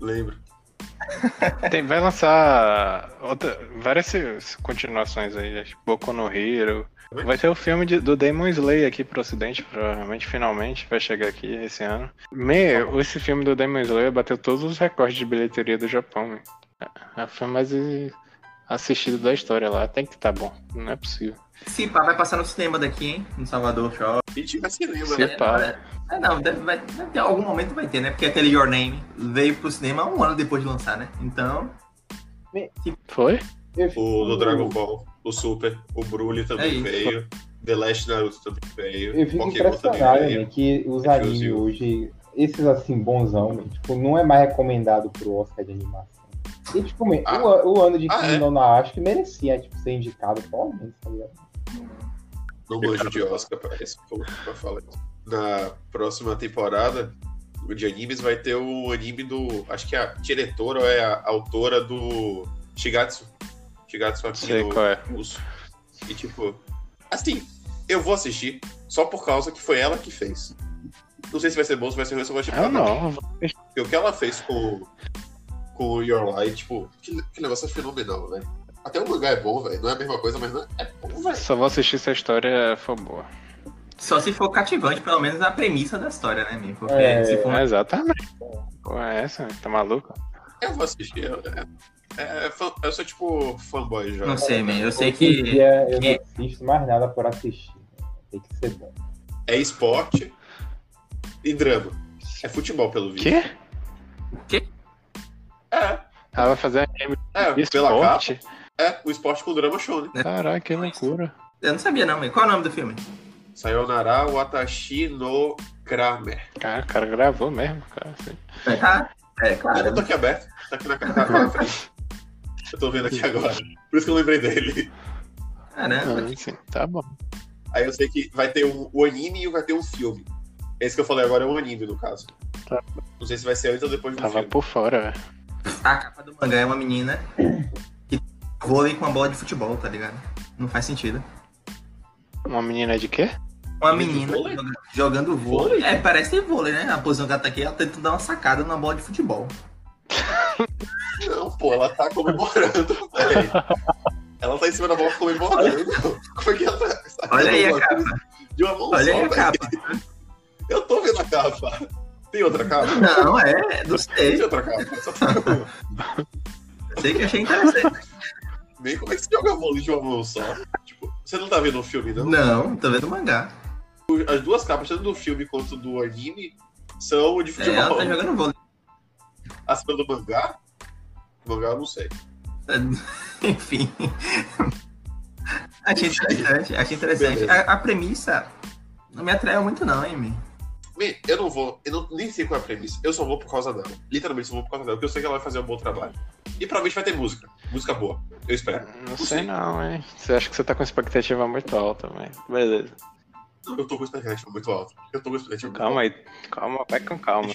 [SPEAKER 3] Lembro.
[SPEAKER 1] Tem, vai lançar outra, várias continuações aí, Boku no Hero. Vai ter o filme de- do Demon Slayer aqui pro ocidente, provavelmente, finalmente, vai chegar aqui esse ano. Meu, esse filme do Demon Slayer bateu todos os recordes de bilheteria do Japão, meu. É o filme mais assistido da história lá, tem que tá bom, não é possível.
[SPEAKER 4] Sim, pá, vai passar no cinema daqui, hein? No Salvador Show.
[SPEAKER 3] E tiver cinema,
[SPEAKER 1] Se
[SPEAKER 3] né?
[SPEAKER 1] pá.
[SPEAKER 4] É, não, deve, vai, deve ter algum momento vai ter, né? Porque aquele Your Name veio pro cinema um ano depois de lançar, né? Então.
[SPEAKER 1] Foi?
[SPEAKER 2] Eu
[SPEAKER 3] O do Dragon Ball, o Super, o Broly
[SPEAKER 4] É
[SPEAKER 3] também
[SPEAKER 4] isso.
[SPEAKER 3] veio. The Last Naruto também veio.
[SPEAKER 2] Eu fico
[SPEAKER 3] Pokémon
[SPEAKER 2] impressionado, né, que os animes hoje esses assim, bonzão, tipo, não é mais recomendado pro Oscar de animação. E, tipo, ah. o, o, ano de ah, Kimi é? acho que merecia, tipo, ser indicado, pelo menos, tá ligado?
[SPEAKER 3] Não manjo de Oscar pra, pra falar Na próxima temporada de animes vai ter o anime do. Acho que a diretora ou é a autora do Shigatsu. Shigatsu aqui
[SPEAKER 1] Sei
[SPEAKER 3] no
[SPEAKER 1] qual é.
[SPEAKER 3] E tipo, assim, eu vou assistir só por causa que foi ela que fez. Não sei se vai ser bom, se vai ser ruim, só vou assistir.
[SPEAKER 1] Ah, não.
[SPEAKER 3] Porque o que ela fez com, com o Your Light, tipo, que, que negócio é fenomenal, velho. Até o mangá é bom, velho. Não é a mesma coisa, mas não é, é bom, velho.
[SPEAKER 1] Só vou assistir se a história for boa.
[SPEAKER 4] Só se for cativante, pelo menos a premissa da história, né, Mi? Porque
[SPEAKER 1] é,
[SPEAKER 4] se for...
[SPEAKER 1] Exatamente. Pô, é essa? Tá maluco?
[SPEAKER 3] Eu vou assistir. Eu, é, é, é eu sou tipo fanboy já.
[SPEAKER 4] Não sei, man. Eu sei que.
[SPEAKER 2] Dia, eu que... não assisto mais nada por assistir. Tem que ser bom.
[SPEAKER 3] É esporte e drama. É futebol, pelo visto.
[SPEAKER 1] Quê?
[SPEAKER 4] Quê?
[SPEAKER 3] É.
[SPEAKER 1] Ela vai fazer anime
[SPEAKER 3] é, pela capa. É, o esporte com drama show,
[SPEAKER 1] né? Caraca, que loucura.
[SPEAKER 4] Eu não sabia não, mas qual é o nome do filme?
[SPEAKER 3] Sayonara Watashi no Kramer.
[SPEAKER 1] Cara, o cara gravou mesmo, cara. Assim.
[SPEAKER 4] É, tá? é, claro.
[SPEAKER 3] Eu tô aqui aberto. Tá aqui na, na frente. Eu tô vendo aqui agora. Por isso que eu lembrei dele.
[SPEAKER 4] Caramba.
[SPEAKER 1] Ah, sim, tá bom.
[SPEAKER 3] Aí eu sei que vai ter um, o anime e vai ter um filme. Esse que eu falei agora é um anime, no caso. Tá. Não sei se vai ser antes ou depois do
[SPEAKER 1] Tava
[SPEAKER 3] filme.
[SPEAKER 1] por fora, velho.
[SPEAKER 4] A capa do mangá é uma menina que vôlei com uma bola de futebol, tá ligado? Não faz sentido.
[SPEAKER 1] Uma menina de quê?
[SPEAKER 4] Uma menina jogando, jogando vôlei. vôlei. É, parece ter vôlei, né? A posição que ela tá aqui, ela tenta dar uma sacada numa bola de futebol.
[SPEAKER 3] Não, pô, ela tá comemorando, velho. Ela tá em cima da bola comemorando. Como é que ela tá?
[SPEAKER 4] Olha aí a capa.
[SPEAKER 3] De uma mão
[SPEAKER 4] Olha
[SPEAKER 3] só,
[SPEAKER 4] aí a capa.
[SPEAKER 3] Eu tô vendo a capa. Tem outra capa?
[SPEAKER 4] Não, é, não sei.
[SPEAKER 3] Tem outra capa. Só tá...
[SPEAKER 4] sei que achei interessante.
[SPEAKER 3] Nem como é que você joga vôlei de uma mão só. Tipo, você não tá vendo o filme, não?
[SPEAKER 4] Não, tô vendo o mangá.
[SPEAKER 3] As duas capas, tanto do filme quanto do anime, são de futebol.
[SPEAKER 4] É, ela tá jogando vôlei.
[SPEAKER 3] Acima do mangá? Mangá eu não sei.
[SPEAKER 4] Enfim. achei interessante, achei interessante. A, a, premissa não me atraiu muito, não, hein,
[SPEAKER 3] eu não vou, eu não, nem sei qual é a premissa. Eu só vou por causa dela. Literalmente só vou por causa dela, porque eu sei que ela vai fazer um bom trabalho. E provavelmente vai ter música. Música boa. Eu espero.
[SPEAKER 1] Não, não sei, sei não, hein? Você acha que você tá com expectativa muito alta, mas beleza.
[SPEAKER 3] Não, eu tô com expectativa muito alta. Eu tô com expectativa
[SPEAKER 1] Calma aí, calma, vai com calma.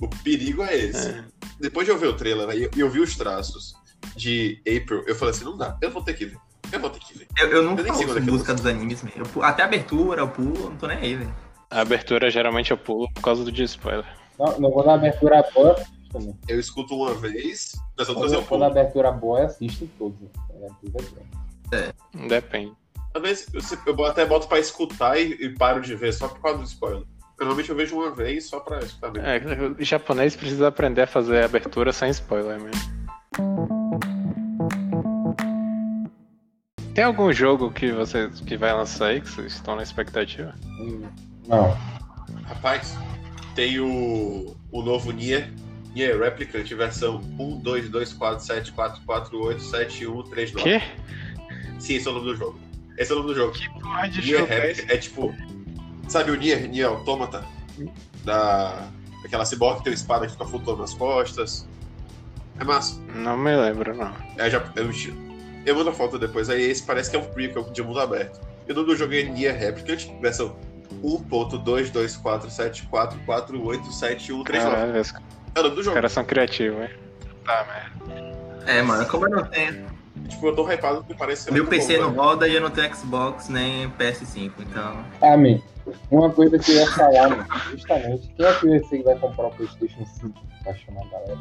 [SPEAKER 3] o perigo é esse. É. Depois de eu ver o trailer né, e eu vi os traços de April, eu falei assim, não dá, eu vou ter que ver. Eu vou ter que ver.
[SPEAKER 4] Eu, eu não eu falo música dos animes, eu, até abertura, eu pulo, não tô nem aí, velho.
[SPEAKER 1] A abertura geralmente eu pulo por causa do de spoiler.
[SPEAKER 2] Não, não vou na abertura boa, também.
[SPEAKER 3] Eu escuto uma vez, nas
[SPEAKER 2] outras eu pulo. Quando a abertura boa, eu assisto todos.
[SPEAKER 1] É. Depende.
[SPEAKER 3] Às vezes eu até boto pra escutar e, e paro de ver só por causa do spoiler. Normalmente eu vejo uma vez só pra escutar mesmo.
[SPEAKER 1] É, o japonês precisa aprender a fazer a abertura sem spoiler mesmo. Tem algum jogo que você que vai lançar aí que vocês estão na expectativa?
[SPEAKER 2] Hum. Não.
[SPEAKER 3] Rapaz, tem o, o novo Nier, Nier Replicant, versão 1224744871339.
[SPEAKER 1] Quê?
[SPEAKER 3] Sim, esse é o nome do jogo. Esse é o nome do jogo.
[SPEAKER 1] Que porra de
[SPEAKER 3] Nier
[SPEAKER 1] jogo é
[SPEAKER 3] Replicant é, é tipo. Sabe o Nier, Nier Automata? Da. Aquela cyborg que tem uma espada que fica flutuando nas costas. É massa.
[SPEAKER 1] Não me lembro, não.
[SPEAKER 3] É, já, eu, eu mando a foto depois, aí esse parece que é um prequel de mundo aberto. E o nome do jogo é Nier Replicant, versão 1.22474487139.
[SPEAKER 1] Caralho,
[SPEAKER 3] é o nome do jogo.
[SPEAKER 1] Os caras são criativos, hein? Tá, merda.
[SPEAKER 4] É, mano, como eu não tenho.
[SPEAKER 3] Tipo, eu tô hypado porque parece ser
[SPEAKER 4] Meu PC bom, não roda e eu não tenho Xbox nem PS5, então.
[SPEAKER 2] Amém. Uma coisa que eu ia falar, mano, justamente, quem é que você vai comprar o PlayStation 5 pra chamar a galera?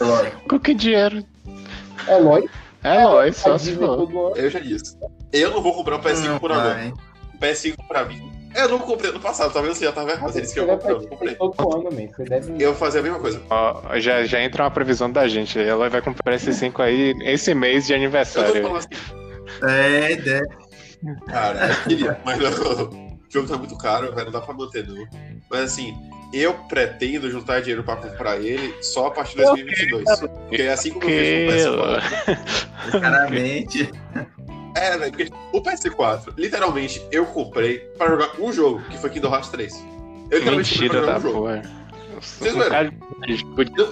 [SPEAKER 4] Eloy.
[SPEAKER 1] Com que dinheiro?
[SPEAKER 2] É Eloy?
[SPEAKER 1] É Eloy, só se
[SPEAKER 3] for. Eu já disse. Eu não vou comprar o PS5 por agora. O PS5 pra mim eu não comprei ano passado, talvez você já tava errado. Você disse que eu comprei, eu não comprei.
[SPEAKER 2] Todo ano, man. Você deve...
[SPEAKER 3] Eu vou fazer a mesma coisa.
[SPEAKER 1] Ó, já, já entra uma previsão da gente. Ela vai comprar esse 5 aí esse mês de aniversário.
[SPEAKER 3] Assim.
[SPEAKER 4] É, é.
[SPEAKER 3] Cara, eu queria, mas o jogo tá muito caro, velho, não dá pra manter, não. Mas assim, eu pretendo juntar dinheiro pra comprar ele só a partir de 2022. Porque é assim como eu fiz com o PS4.
[SPEAKER 4] Claramente.
[SPEAKER 3] É, velho, porque o PS4, literalmente, eu comprei pra jogar um jogo, que foi Kingdom Hearts 3. Eu
[SPEAKER 1] literalmente Mentira
[SPEAKER 3] comprei pra
[SPEAKER 1] jogar um
[SPEAKER 3] jogo.
[SPEAKER 1] porra.
[SPEAKER 3] Vocês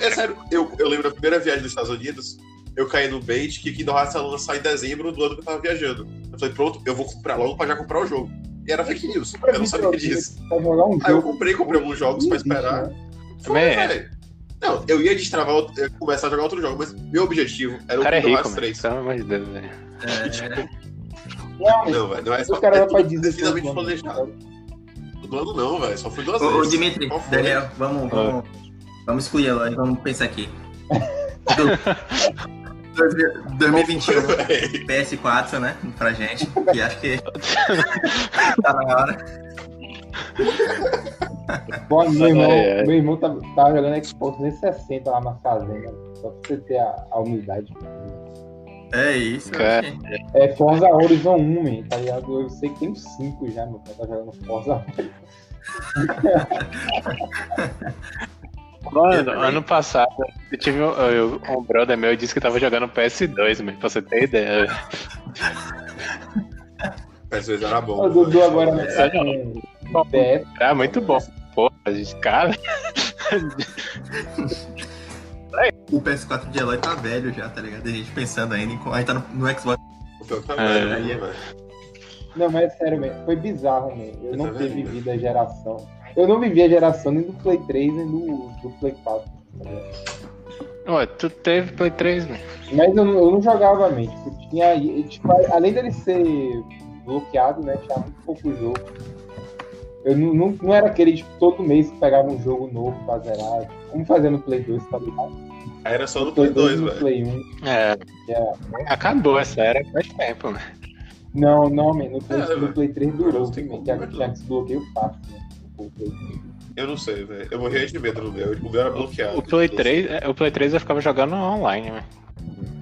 [SPEAKER 3] é sério, eu, eu lembro da primeira viagem dos Estados Unidos, eu caí no bait que Kingdom Hearts ia lançar em dezembro do ano que eu tava viajando. Eu falei, pronto, eu vou comprar logo pra já comprar o jogo. E era fake news. Eu não sabia disso.
[SPEAKER 2] Um
[SPEAKER 3] Aí eu comprei, comprei alguns jogos pra esperar.
[SPEAKER 2] Né?
[SPEAKER 3] Foi, velho. Não, eu ia destravar, eu ia começar a jogar outro jogo, mas meu objetivo era o
[SPEAKER 1] cara é
[SPEAKER 3] Kingdom
[SPEAKER 1] rico,
[SPEAKER 3] Hearts
[SPEAKER 1] mano.
[SPEAKER 3] 3.
[SPEAKER 1] Pelo amor de Deus, velho.
[SPEAKER 2] Não,
[SPEAKER 3] Não, velho, não é só.
[SPEAKER 2] o cara
[SPEAKER 3] é
[SPEAKER 2] vai
[SPEAKER 3] tudo
[SPEAKER 2] Disney.
[SPEAKER 3] devidamente
[SPEAKER 2] mano.
[SPEAKER 3] planejado. Do ano não, velho. Só fui duas
[SPEAKER 4] Ô, ô,
[SPEAKER 3] vezes.
[SPEAKER 4] Dimitri,
[SPEAKER 3] Qual foi?
[SPEAKER 4] Daniel, vamos, vamos, vamos excluir ela, vamos pensar aqui. Do- 2021,
[SPEAKER 3] Véi,
[SPEAKER 4] PS4, né? Pra gente, que acho que tá na hora.
[SPEAKER 2] Pô, meu irmão,
[SPEAKER 1] Ai, ai.
[SPEAKER 2] meu irmão tá, tava jogando Xbox 360 lá na fazenda. Só pra você ter a, a humildade.
[SPEAKER 4] É isso.
[SPEAKER 1] Cara.
[SPEAKER 2] É Forza Horizon 1, man, tá ligado? Eu sei que tem uns 5 já, meu pai tá jogando Forza Horizon.
[SPEAKER 1] Mano, ano passado, eu tive um, eu- um brother meu disse que tava jogando PS2, mas pra você ter ideia.
[SPEAKER 3] Às vezes era bom.
[SPEAKER 2] Dudu
[SPEAKER 3] velho.
[SPEAKER 2] agora né,
[SPEAKER 1] Ah, muito bom. Pô, gente, cara.
[SPEAKER 4] O PS4 de Eloy tá velho já, tá ligado? A gente pensando ainda em. A gente tá no, no Xbox.
[SPEAKER 3] O que tá velho,
[SPEAKER 4] aí é-
[SPEAKER 3] velho.
[SPEAKER 2] Não, mas é sério, man, foi bizarro, man. Eu não
[SPEAKER 3] tá
[SPEAKER 2] ter
[SPEAKER 3] vendo,
[SPEAKER 2] vivido a geração. Eu não vivi a geração nem do Play 3 nem do, do Play 4. tá ligado?
[SPEAKER 1] Ué, tu teve Play 3, né?
[SPEAKER 2] Mas eu, não- eu não jogava, man. Tipo, tinha, tipo, além dele ser bloqueado, né? Tinha muito pouco jogo. Eu não, não, não era aquele, tipo, todo mês que pegava um jogo novo pra zerar. tipo, Como fazia no Play 2, tá ligado?
[SPEAKER 3] Era só no Play 2,
[SPEAKER 2] e no
[SPEAKER 3] velho.
[SPEAKER 2] Play 1.
[SPEAKER 1] É.
[SPEAKER 2] É.
[SPEAKER 1] Acabou essa era faz tempo, né?
[SPEAKER 2] Não, não, man. No Play,
[SPEAKER 3] É,
[SPEAKER 2] no
[SPEAKER 3] velho.
[SPEAKER 2] Play 3 durou,
[SPEAKER 3] Não tem
[SPEAKER 2] que tinha desbloqueio fácil, né? O Play 3.
[SPEAKER 3] Eu não sei, velho. Eu morria de medo no meu. O meu era bloqueado.
[SPEAKER 1] O Play 3, é, o Play 3 eu ficava jogando online, né?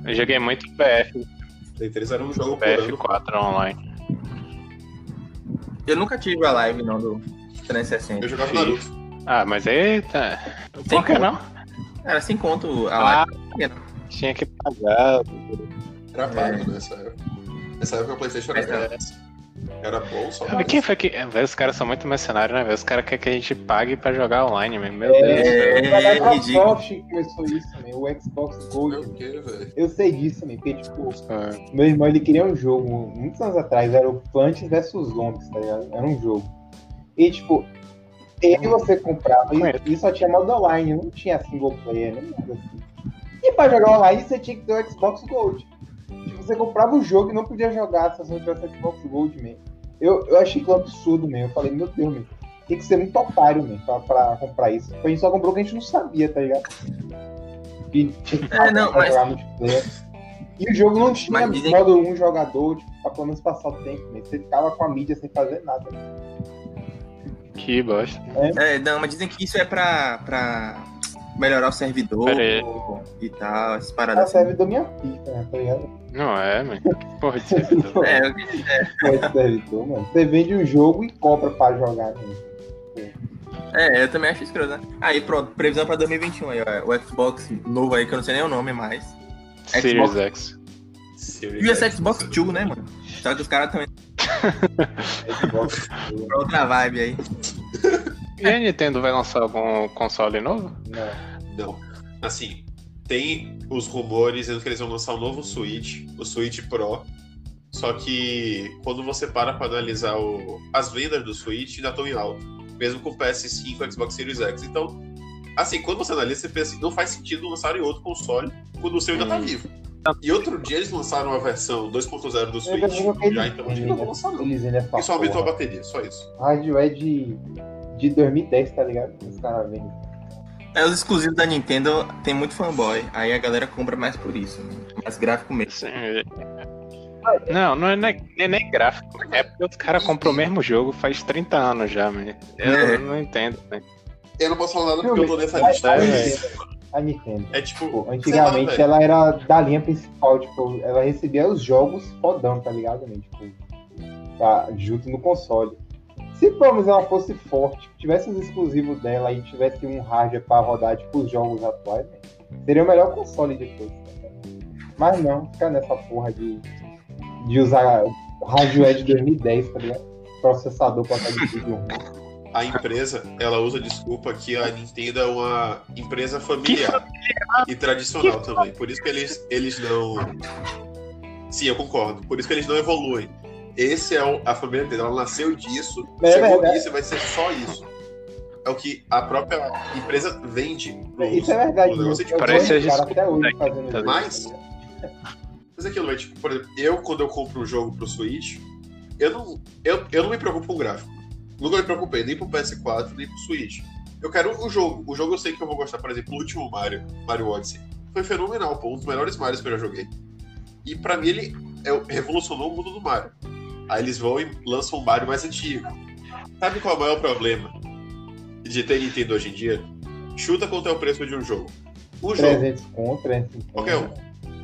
[SPEAKER 1] Eu joguei muito
[SPEAKER 3] O Play 3 era um jogo por ano.
[SPEAKER 1] BF4 online.
[SPEAKER 4] Eu nunca tive a live não do 360.
[SPEAKER 3] Eu jogava. Naruto.
[SPEAKER 1] Ah, mas aí tá.
[SPEAKER 4] Tem
[SPEAKER 1] Por que não?
[SPEAKER 4] Era sem conto a
[SPEAKER 1] Ah,
[SPEAKER 4] live.
[SPEAKER 1] tinha que pagar.
[SPEAKER 3] Era pago nessa época. Nessa época o Playstation era grátis. Era bom só.
[SPEAKER 1] Mas Quem foi que. é, os caras são muito mercenários, né? Os caras querem que a gente pague pra jogar online, meu, meu
[SPEAKER 2] É,
[SPEAKER 1] Deus.
[SPEAKER 4] É,
[SPEAKER 2] a
[SPEAKER 4] ridículo.
[SPEAKER 2] Microsoft começou isso, man. O Xbox Gold. Eu sei disso, man, porque, tipo,
[SPEAKER 1] É.
[SPEAKER 2] meu irmão ele queria um jogo muitos anos atrás, era o Plants vs Zombies, tá ligado? Era um jogo. E, tipo, ele você comprava e, e só tinha modo online, não tinha single player, nem nada assim. E pra jogar online você tinha que ter o Xbox Gold. Você comprava o jogo e não podia jogar se você não tivesse Xbox Gold, man. Eu, eu achei aquilo absurdo, man. Eu falei, meu Deus, man. Tem que ser muito otário, man, pra, pra comprar isso. A gente só comprou o que a gente não sabia, tá ligado? E tinha que
[SPEAKER 4] É, não,
[SPEAKER 2] pra
[SPEAKER 4] mas-
[SPEAKER 2] jogar multiplayer. E o jogo não tinha
[SPEAKER 4] Mas dizem-
[SPEAKER 2] modo um jogador, tipo, pra pelo menos passar o tempo, né? Você ficava com a mídia sem fazer nada.
[SPEAKER 1] Que bosta.
[SPEAKER 4] É, não, mas dizem que isso é pra, pra melhorar o servidor e tal, essas paradas assim.
[SPEAKER 2] serve da minha pica, né? Tá ligado?
[SPEAKER 1] Não é, mano. Porra de servidor.
[SPEAKER 4] É, eu-
[SPEAKER 2] Esse servidor, mano. Você vende um jogo e compra pra jogar, né?
[SPEAKER 4] é, eu também acho escroto, né? Aí pronto, previsão pra 2021 aí, ó, o Xbox novo aí, que eu não sei nem o nome mais.
[SPEAKER 1] Series X.
[SPEAKER 3] Series
[SPEAKER 4] E esse
[SPEAKER 3] X,
[SPEAKER 4] Xbox. 2, né, mano? Só que os caras também
[SPEAKER 2] Xbox.
[SPEAKER 4] pra outra vibe aí.
[SPEAKER 1] E a Nintendo vai lançar algum console novo?
[SPEAKER 2] Não.
[SPEAKER 3] Não. Assim, tem os rumores dizendo que eles vão lançar um novo Switch, o Switch Pro. Só que quando você para pra analisar o- as vendas do Switch, ainda estão em alta. Mesmo com o PS5 e o Xbox Series X. Então, assim, quando você analisa, você pensa assim, não faz sentido lançarem outro console quando o seu ainda tá
[SPEAKER 1] Hum.
[SPEAKER 3] vivo. E outro dia eles lançaram a versão 2.0 do Switch.
[SPEAKER 2] já eles,
[SPEAKER 3] então que não vão lançar não.
[SPEAKER 2] Eles ainda
[SPEAKER 3] E só aumentou a bateria, só isso.
[SPEAKER 2] Rádio é de, de 2010, tá ligado? Os caras vendem.
[SPEAKER 4] É, os exclusivos da Nintendo tem muito fanboy, aí a galera compra mais por isso. né? Mais gráfico mesmo.
[SPEAKER 1] Assim, Não, não é nem, gráfico. É porque os caras compram o mesmo jogo faz 30 anos já, mano. Eu
[SPEAKER 4] É.
[SPEAKER 1] não entendo, né?
[SPEAKER 3] Eu não posso falar nada porque eu tô nessa lista.
[SPEAKER 2] a
[SPEAKER 1] é,
[SPEAKER 2] Nintendo- A Nintendo.
[SPEAKER 3] É tipo.
[SPEAKER 2] Pô,
[SPEAKER 3] lá,
[SPEAKER 2] antigamente
[SPEAKER 3] velho.
[SPEAKER 2] ela era da linha principal, tipo, ela recebia os jogos fodão, tá ligado? Né? Tipo, tá, junto no console. Se pelo menos ela fosse forte, tivesse os exclusivos dela e tivesse um hardware pra rodar, tipo, os jogos atuais, né? seria o melhor console depois. Ligado? Mas não, fica nessa porra de, de usar hardware de 2010, tá? Processador pra cada vídeo.
[SPEAKER 3] a empresa, ela usa desculpa que a Nintendo é uma empresa familiar e tradicional também. Por isso que eles, eles não. Sim, eu concordo. Por isso que eles não evoluem. Esse é o- a família dele. Ela nasceu disso,
[SPEAKER 2] É
[SPEAKER 3] chegou
[SPEAKER 2] verdade.
[SPEAKER 3] nisso e vai ser só isso. É o que a própria empresa vende. pros-
[SPEAKER 2] Isso é verdade.
[SPEAKER 3] Tipo,
[SPEAKER 1] parece a
[SPEAKER 2] cara
[SPEAKER 1] desculpa
[SPEAKER 2] até hoje fazendo isso.
[SPEAKER 3] Mas- Mas é aquilo, velho, tipo, por exemplo, eu quando eu compro um jogo pro Switch, eu não, eu, eu não me preocupo com o gráfico. Nunca me preocupei, nem pro PS4, nem pro Switch. Eu quero o jogo. O jogo eu sei que eu vou gostar, por exemplo, o último Mario, Mario Odyssey. Foi fenomenal, pô, um dos melhores Marios que eu já joguei. E pra mim ele é- revolucionou o mundo do Mario. Aí eles vão e lançam um Mario mais antigo. Sabe qual é o maior problema de ter Nintendo hoje em dia? Chuta quanto é o preço de um jogo. Um jogo,
[SPEAKER 2] 300 conto, 350.
[SPEAKER 3] Qualquer um.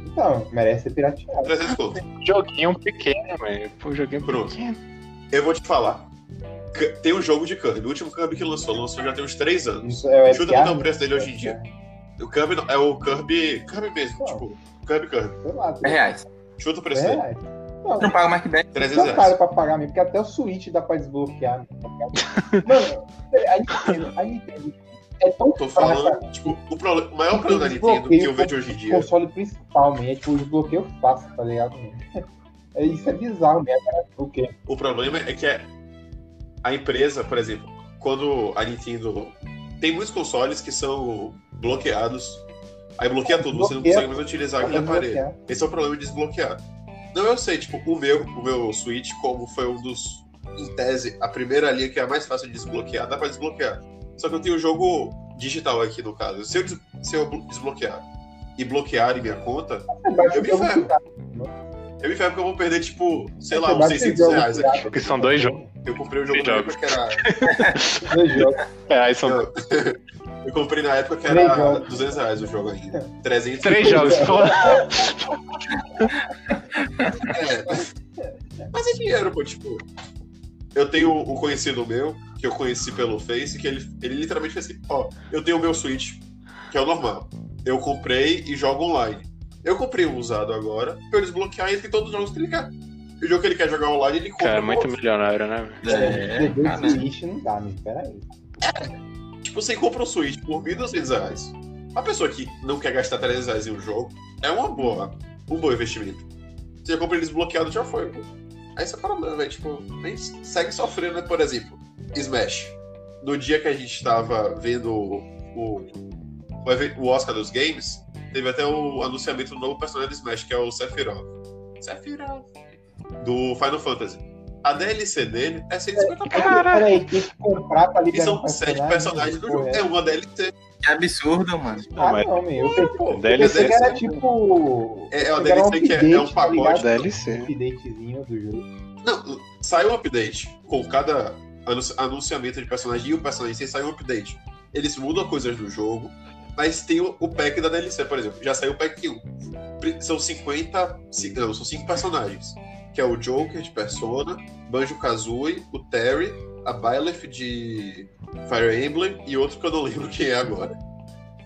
[SPEAKER 2] Então, merece ser pirateado.
[SPEAKER 3] 300 conto.
[SPEAKER 1] Joguinho pequeno, velho. Pô, joguinho
[SPEAKER 3] Pronto.
[SPEAKER 1] pequeno.
[SPEAKER 3] Eu vou te falar. Tem um jogo de Kirby. O último Kirby que lançou, lançou já tem uns 3 anos.
[SPEAKER 2] Isso é o
[SPEAKER 3] Chuta quanto é o preço dele hoje em dia. O Kirby não- é o Kirby. Kirby mesmo,
[SPEAKER 2] Não.
[SPEAKER 3] tipo. Kirby Kirby.
[SPEAKER 2] Sei lá,
[SPEAKER 4] 10 reais.
[SPEAKER 3] Chuta o preço
[SPEAKER 2] é
[SPEAKER 3] dele.
[SPEAKER 2] Reais. Não,
[SPEAKER 4] Não paga mais que 10.
[SPEAKER 3] 300
[SPEAKER 2] Não é caro
[SPEAKER 3] reais.
[SPEAKER 2] pra pagar mesmo, porque até o Switch dá pra desbloquear. né? Mano, a Nintendo, a Nintendo é tão
[SPEAKER 3] Tô
[SPEAKER 2] fraca.
[SPEAKER 3] falando, tipo, o, problema, o maior problema da Nintendo que eu vejo hoje em
[SPEAKER 2] o
[SPEAKER 3] dia.
[SPEAKER 2] console principal, man. É tipo o desbloqueio fácil, tá ligado? É, isso é bizarro mesmo. cara. O quê?
[SPEAKER 3] O problema é que é a empresa, por exemplo, quando a Nintendo. Tem muitos consoles que são bloqueados. Aí bloqueia tudo, você não consegue mais utilizar aquele aparelho. Esse é o problema de desbloquear. Não, eu sei, tipo, o meu, o meu Switch, como foi um dos, em tese, a primeira linha que é a mais fácil de desbloquear, dá pra desbloquear. Só que eu tenho o jogo digital aqui no caso. Se eu, des- se eu blo- desbloquear e bloquear em minha conta,
[SPEAKER 2] baixa
[SPEAKER 3] Eu me ferro.
[SPEAKER 2] pirata.
[SPEAKER 3] eu me ferro porque eu vou perder, tipo, sei lá, uns
[SPEAKER 2] baixa o
[SPEAKER 3] 600
[SPEAKER 2] jogo
[SPEAKER 3] reais aqui.
[SPEAKER 1] Porque são dois jogos.
[SPEAKER 3] Eu comprei o jogo na época que era.
[SPEAKER 2] Dois jogos.
[SPEAKER 1] É, aí são
[SPEAKER 3] Eu, eu comprei na época que era
[SPEAKER 2] jogos.
[SPEAKER 3] 200 reais o jogo ainda. 300
[SPEAKER 1] três jogos. Pô,
[SPEAKER 3] É. Mas é dinheiro, pô, tipo. Eu tenho um conhecido meu, que eu conheci pelo Face, que ele, ele literalmente fez assim, ó, eu tenho o meu Switch, que é o normal. Eu comprei e jogo online. Eu comprei um usado agora, pra eu desbloquear e tem todos os jogos que ele quer. E o jogo que ele quer jogar online, ele compra.
[SPEAKER 1] cara,
[SPEAKER 3] no
[SPEAKER 1] muito
[SPEAKER 3] outro.
[SPEAKER 1] milionário, né?
[SPEAKER 4] É, cara.
[SPEAKER 2] o Switch não dá, né? Pera aí.
[SPEAKER 3] Tipo, você compra um Switch por 1.200 reais. A pessoa que não quer gastar 300 reais em um jogo, é uma boa, um bom investimento. Você compra ele desbloqueado, já foi, pô. Aí você para não, velho. Tipo, nem segue sofrendo, né? Por exemplo, Smash. No dia que a gente tava vendo o, o, o Oscar dos Games, teve até o anunciamento do novo personagem do Smash, que é o Sephiroth. Sephiroth. Do Final Fantasy. A DLC dele é 150
[SPEAKER 1] Cara,
[SPEAKER 2] Pera aí, tem que comprar pra
[SPEAKER 3] E
[SPEAKER 2] liberar
[SPEAKER 3] são
[SPEAKER 2] um
[SPEAKER 3] sete personagens do jogo.
[SPEAKER 2] Porra,
[SPEAKER 3] É uma DLC.
[SPEAKER 4] Que absurdo, mano.
[SPEAKER 2] Ah,
[SPEAKER 1] mas-
[SPEAKER 2] não, meu. Eu pensei,
[SPEAKER 3] Pô,
[SPEAKER 2] eu
[SPEAKER 1] DLC
[SPEAKER 2] que era
[SPEAKER 3] é-
[SPEAKER 2] tipo.
[SPEAKER 3] É, é uma
[SPEAKER 2] eu pensei
[SPEAKER 3] DLC que é, é um
[SPEAKER 2] update, tá
[SPEAKER 3] pacote.
[SPEAKER 2] ligado?
[SPEAKER 1] DLC.
[SPEAKER 2] Um updatezinho do jogo.
[SPEAKER 3] Não, sai um update com cada anunci- anunciamento de personagem e o personagem sem sair um update. Eles mudam coisas do jogo, mas tem o, o pack da DLC, por exemplo. Já saiu o pack 1. Pri- São 50. ci- Não, são 5 personagens. Que é o Joker de Persona, Banjo Kazooie, o Terry, a Byleth de Fire Emblem e outro que eu não lembro quem é agora.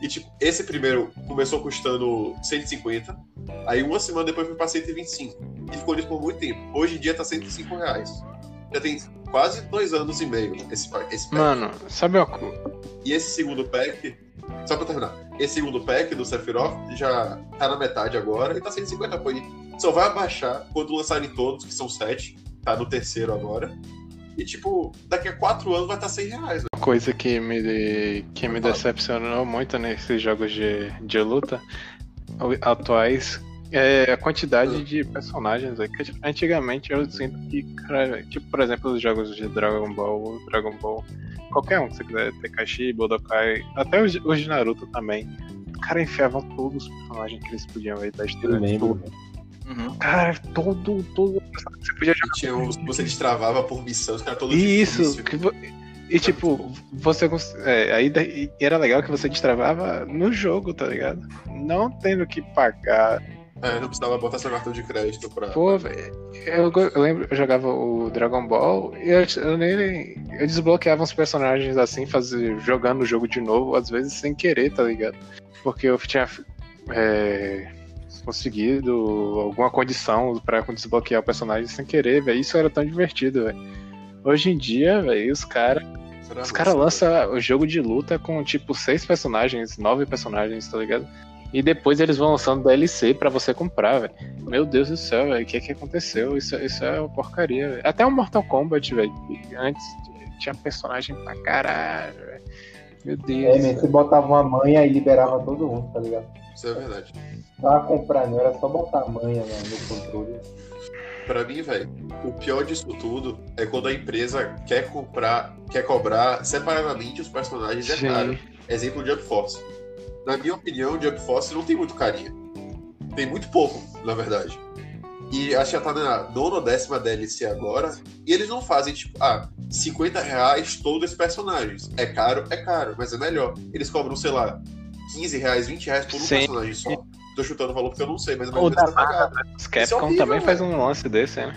[SPEAKER 3] E tipo, esse primeiro começou custando 150, aí uma semana depois foi pra 125. E ficou nisso por muito tempo. Hoje em dia tá 105 reais. Já tem quase dois anos e meio esse, esse pack.
[SPEAKER 1] Mano, sabe coisa?
[SPEAKER 3] E esse segundo pack, só pra terminar, esse segundo pack do Sephiroth já tá na metade agora e tá 150 pô. Só vai abaixar quando lançarem todos, que são sete, tá no terceiro agora. E tipo, daqui a quatro anos vai estar tá 100 reais.
[SPEAKER 1] Uma coisa que me, que me decepcionou muito nesses jogos de, de luta atuais é a quantidade de personagens. aí, que, Antigamente eu sinto que, cara, tipo, por exemplo, os jogos de Dragon Ball, Dragon Ball, qualquer um que você quiser, Tekashi, Budokai, até os, os de Naruto também. Cara, enfiavam todos os personagens que eles podiam aí da
[SPEAKER 2] Eu
[SPEAKER 1] história.
[SPEAKER 2] lembro.
[SPEAKER 4] Uhum.
[SPEAKER 1] Cara, todo, todo personagem que você podia
[SPEAKER 3] E tinha você destravava por missão, os caras todos
[SPEAKER 1] Isso, que e tipo, você é, aí era legal que você destravava no jogo, tá ligado? Não tendo que pagar.
[SPEAKER 3] É, não precisava botar seu cartão de crédito pra.
[SPEAKER 1] Pô, velho, eu, eu lembro, eu jogava o Dragon Ball e eu, eu nem eu desbloqueava uns personagens assim, fazer, jogando o jogo de novo, às vezes sem querer, tá ligado? Porque eu tinha é, conseguido alguma condição pra desbloquear o personagem sem querer, velho. Isso era tão divertido, velho. Hoje em dia, velho, os caras Os caras lançam o jogo de luta com, tipo, seis personagens, nove personagens, tá ligado? E depois eles vão lançando DLC pra você comprar, velho. Meu Deus do céu, velho. O que que aconteceu? Isso, isso é uma porcaria, velho. Até o Mortal Kombat, velho. Antes tinha personagem pra caralho, velho. Meu Deus.
[SPEAKER 2] É,
[SPEAKER 1] velho.
[SPEAKER 2] você botava uma manha e liberava todo mundo, tá ligado?
[SPEAKER 3] Isso é verdade.
[SPEAKER 2] Tava comprando, era só botar a manha no, no controle.
[SPEAKER 3] Pra mim, velho, o pior disso tudo é quando a empresa quer comprar, quer cobrar separadamente os personagens, é
[SPEAKER 1] Sim.
[SPEAKER 3] caro. Exemplo, Jump Force. Na minha opinião, Jump Force não tem muito carinha. Tem muito pouco, na verdade. E acho que já tá na nona ou décima DLC agora. E eles não fazem, tipo, ah, 50 reais todos os personagens. É caro, é caro, mas é melhor. Eles cobram, sei lá, 15 reais, 20 reais por um
[SPEAKER 1] Sim.
[SPEAKER 3] personagem só. Tô chutando o valor porque eu não sei, mas a
[SPEAKER 1] Ou
[SPEAKER 3] maioria
[SPEAKER 1] da
[SPEAKER 3] tá Isso é
[SPEAKER 1] Capcom
[SPEAKER 3] horrível,
[SPEAKER 1] também faz
[SPEAKER 3] velho.
[SPEAKER 1] um lance desse, né?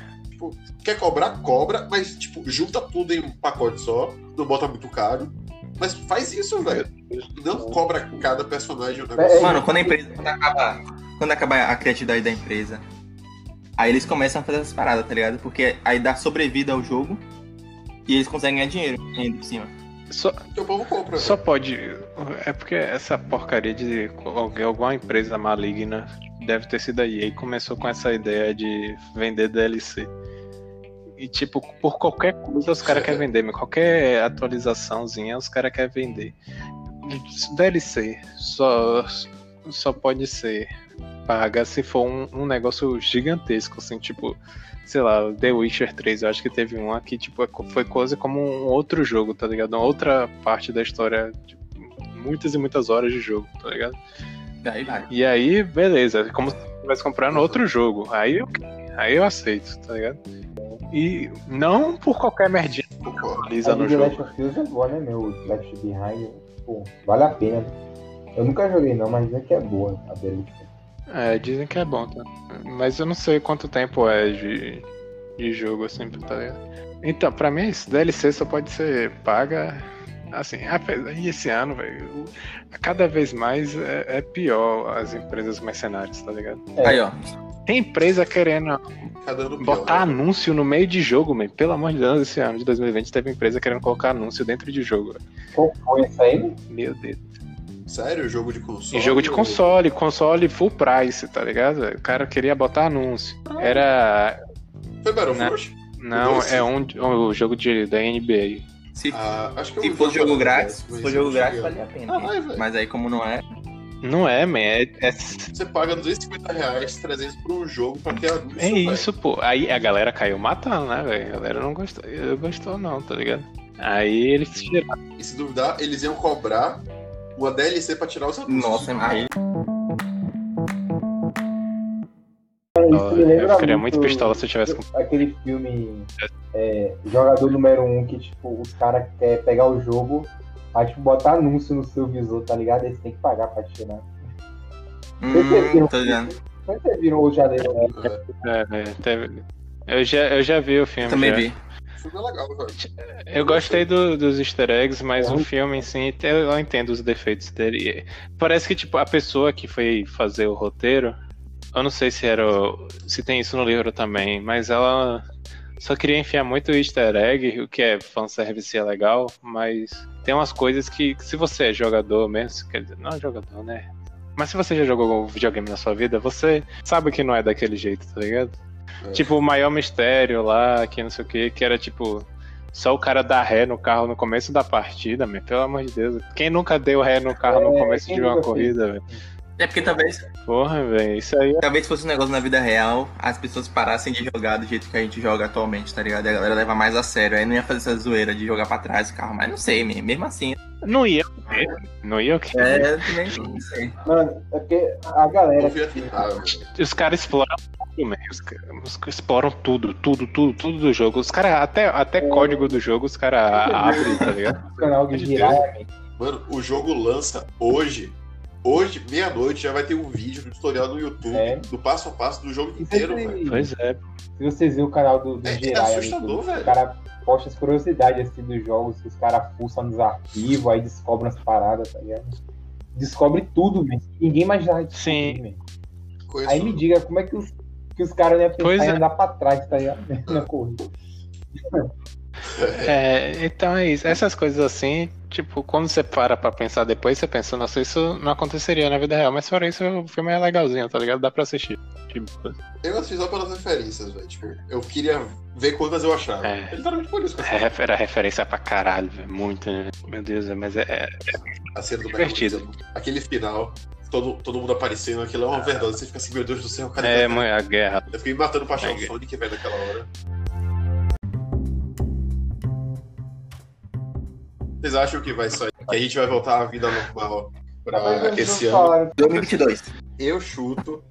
[SPEAKER 3] Quer cobrar, cobra, mas, tipo, junta tudo em um pacote só, não bota muito caro. Mas faz isso, velho. Não cobra cada personagem um negócio.
[SPEAKER 2] É,
[SPEAKER 4] Mano, quando a empresa. Quando acaba, quando acaba a criatividade da empresa, aí eles começam a fazer essas paradas, tá ligado? Porque aí dá sobrevida ao jogo e eles conseguem ganhar dinheiro ainda por cima.
[SPEAKER 1] Só,
[SPEAKER 3] o povo compra,
[SPEAKER 1] Só
[SPEAKER 3] velho.
[SPEAKER 1] pode. É porque essa porcaria de alguma empresa maligna deve ter sido aí. Aí começou com essa ideia de vender DLC. E tipo, por qualquer coisa os caras querem vender, mas qualquer atualizaçãozinha os caras querem vender. DLC só, só pode ser paga se for um, um negócio gigantesco, assim, tipo, sei lá, The Witcher 3, eu acho que teve um aqui, tipo, foi coisa como um outro jogo, tá ligado? Uma outra parte da história, tipo, muitas e muitas horas de jogo, tá ligado?
[SPEAKER 4] Aí vai.
[SPEAKER 1] E aí, beleza, é como se estivesse comprando outro jogo. Aí eu, aí eu aceito, tá ligado? E não por qualquer merdinha que
[SPEAKER 3] Concordo.
[SPEAKER 1] atualiza
[SPEAKER 2] A
[SPEAKER 1] no
[SPEAKER 2] The
[SPEAKER 1] jogo.
[SPEAKER 2] Last of Us é boa, né, meu? Left Behind, pô, vale a pena. Eu nunca joguei não, mas dizem que é boa a DLC.
[SPEAKER 1] É, dizem que é bom, tá? Mas eu não sei quanto tempo é de, de jogo, assim, tá ligado? Então, pra mim, esse DLC só pode ser paga. Assim, apesar- e esse ano, velho, cada vez mais é, é pior as empresas mercenárias, tá ligado?
[SPEAKER 2] É.
[SPEAKER 4] Aí, ó.
[SPEAKER 1] Tem empresa querendo
[SPEAKER 3] Cada ano pior,
[SPEAKER 1] botar
[SPEAKER 3] né?
[SPEAKER 1] anúncio no meio de jogo, man. Pelo amor de Deus, esse ano de 2020 teve empresa querendo colocar anúncio dentro de jogo.
[SPEAKER 2] Qual foi essa aí?
[SPEAKER 1] Meu Deus.
[SPEAKER 3] Sério, jogo de console.
[SPEAKER 1] Em jogo de
[SPEAKER 3] ou-
[SPEAKER 1] console, console full price, tá ligado? O cara queria botar anúncio. Era.
[SPEAKER 3] Foi Battlefront?
[SPEAKER 1] Não,
[SPEAKER 3] Doce?
[SPEAKER 1] é um, um jogo de, da NBA.
[SPEAKER 4] Se,
[SPEAKER 3] Ah, acho que
[SPEAKER 4] se fosse jogo grátis, se for jogo
[SPEAKER 3] não
[SPEAKER 4] grátis, valia a pena.
[SPEAKER 3] Ah, vai.
[SPEAKER 4] Mas aí, como não é.
[SPEAKER 1] Não é, man. É, é,
[SPEAKER 3] Você paga 250 reais, 300 por um jogo pra ter anúncio,
[SPEAKER 1] é isso, pô. Aí a galera caiu matando, né, velho? A galera não gostou, eu gostou, não, tá ligado? Aí eles tiraram.
[SPEAKER 3] E se duvidar, eles iam cobrar uma DLC pra tirar os anúncios.
[SPEAKER 4] Nossa, aí.
[SPEAKER 2] Isso me lembra
[SPEAKER 1] Eu ficaria muito pistola se eu tivesse com.
[SPEAKER 2] aquele filme é, Jogador Número 1, um, que tipo, os caras querem pegar o jogo, aí tipo, botar anúncio no seu visor, tá ligado? Aí você tem que pagar pra tirar.
[SPEAKER 4] Hum, tô ligado.
[SPEAKER 2] Mas vocês viram o janeiro, né?
[SPEAKER 3] É,
[SPEAKER 1] É, é, teve- Eu já, eu já vi o filme.
[SPEAKER 4] Também
[SPEAKER 1] já.
[SPEAKER 4] vi.
[SPEAKER 3] É legal, velho.
[SPEAKER 1] Eu gostei do- dos easter eggs, mas
[SPEAKER 2] É.
[SPEAKER 1] o filme em si, eu entendo os defeitos dele. Parece que, tipo, a pessoa que foi fazer o roteiro, eu não sei se era. se tem isso no livro também, mas ela só queria enfiar muito easter egg, o que é fanservice é legal, mas tem umas coisas que, que se você é jogador mesmo, quer dizer, não é jogador, né? Mas se você já jogou videogame na sua vida, você sabe que não é daquele jeito, tá ligado?
[SPEAKER 3] É.
[SPEAKER 1] Tipo, o maior mistério lá, que não sei o que, que era tipo. Só o cara dar ré no carro no começo da partida, meu, pelo amor de Deus. Quem nunca deu ré no carro no
[SPEAKER 2] É,
[SPEAKER 1] começo
[SPEAKER 2] quem
[SPEAKER 1] de uma corrida, velho?
[SPEAKER 4] É porque talvez,
[SPEAKER 1] Porra, velho, isso aí é.
[SPEAKER 4] talvez fosse um negócio na vida real, as pessoas parassem de jogar do jeito que a gente joga atualmente, tá ligado? E a galera leva mais a sério. Aí não ia fazer essa zoeira de jogar pra trás o carro. Mas não sei, me- mesmo assim.
[SPEAKER 1] Não ia não ia querer.
[SPEAKER 4] É, também não sei.
[SPEAKER 2] Mano, é porque a galera.
[SPEAKER 3] Velho.
[SPEAKER 1] Os caras exploram tudo, man. Os, ca- os caras exploram tudo, tudo, tudo, tudo do jogo. Os caras, até, até código do jogo, os caras abrem, tá ligado?
[SPEAKER 2] O canal de
[SPEAKER 3] Mano, o jogo lança hoje. Hoje, meia-noite, já vai ter um vídeo do tutorial no YouTube
[SPEAKER 2] É.
[SPEAKER 3] do passo a passo do jogo inteiro, velho.
[SPEAKER 1] Pois é.
[SPEAKER 2] Se vocês viram o canal do, do
[SPEAKER 3] É- é
[SPEAKER 2] Jiraiya, no
[SPEAKER 3] assustador, velho.
[SPEAKER 2] o cara posta as curiosidades assim, dos jogos, que os caras fuçam nos arquivos, aí descobrem as paradas, tá ligado? Descobre tudo, mesmo. Ninguém imaginava disso.
[SPEAKER 1] Sim.
[SPEAKER 2] Aí me diga como é que os, que os caras iam pensar
[SPEAKER 1] Pois
[SPEAKER 2] em
[SPEAKER 1] é.
[SPEAKER 2] andar pra trás, tá ligado? Na corrida.
[SPEAKER 1] É, então é isso. Essas coisas assim, tipo, quando você para pra pensar depois, você pensa, nossa, isso não aconteceria na vida real, mas fora isso, o filme é legalzinho, tá ligado? Dá pra assistir. Tipo,
[SPEAKER 3] Eu assisti só pelas referências, velho. Tipo, eu queria ver quantas eu achava.
[SPEAKER 1] É.
[SPEAKER 3] Literalmente por isso. que eu
[SPEAKER 1] é, refer- era referência pra caralho, velho. Muito, né? Meu Deus, mas é. é-
[SPEAKER 3] A cena do
[SPEAKER 1] Divertido.
[SPEAKER 3] Aquele final, todo, todo mundo aparecendo, aquilo é uma verdade. Você fica assim, meu Deus do céu, cara.
[SPEAKER 1] É, mãe, a guerra.
[SPEAKER 3] Eu fiquei me matando pra achar
[SPEAKER 1] É.
[SPEAKER 3] o Sonic, velho, naquela hora. Vocês acham que vai sair? Que a gente vai voltar à vida normal
[SPEAKER 2] eles
[SPEAKER 3] esse ano?
[SPEAKER 2] falaram
[SPEAKER 4] 2022.
[SPEAKER 3] Eu chuto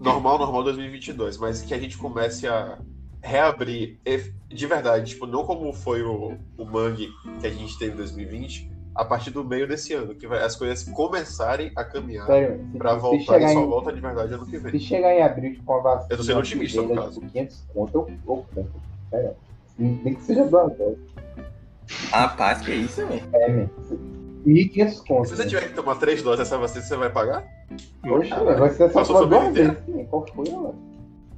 [SPEAKER 3] normal, normal 2022, mas que a gente comece a reabrir de verdade, tipo, não como foi o, o Mangue que a gente teve em 2020, a partir do meio desse ano, que vai, as coisas começarem a caminhar
[SPEAKER 2] Sério, se,
[SPEAKER 3] pra
[SPEAKER 2] se
[SPEAKER 3] voltar e só
[SPEAKER 2] em,
[SPEAKER 3] volta de verdade ano que
[SPEAKER 2] se
[SPEAKER 3] vem.
[SPEAKER 2] chegar em abril com a vacina.
[SPEAKER 3] Eu tô sendo otimista, no caso.
[SPEAKER 2] tipo, 500 conto, eu, eu compro. Sério. Nem que seja duas doses.
[SPEAKER 4] Rapaz, que isso, velho?
[SPEAKER 2] É, man. 1.500 conto.
[SPEAKER 3] Se você tiver que tomar três doses dessa vacina, você vai pagar?
[SPEAKER 2] Poxa, vai ser uma
[SPEAKER 3] sua
[SPEAKER 2] duas vezes. Sim, qual foi, mano?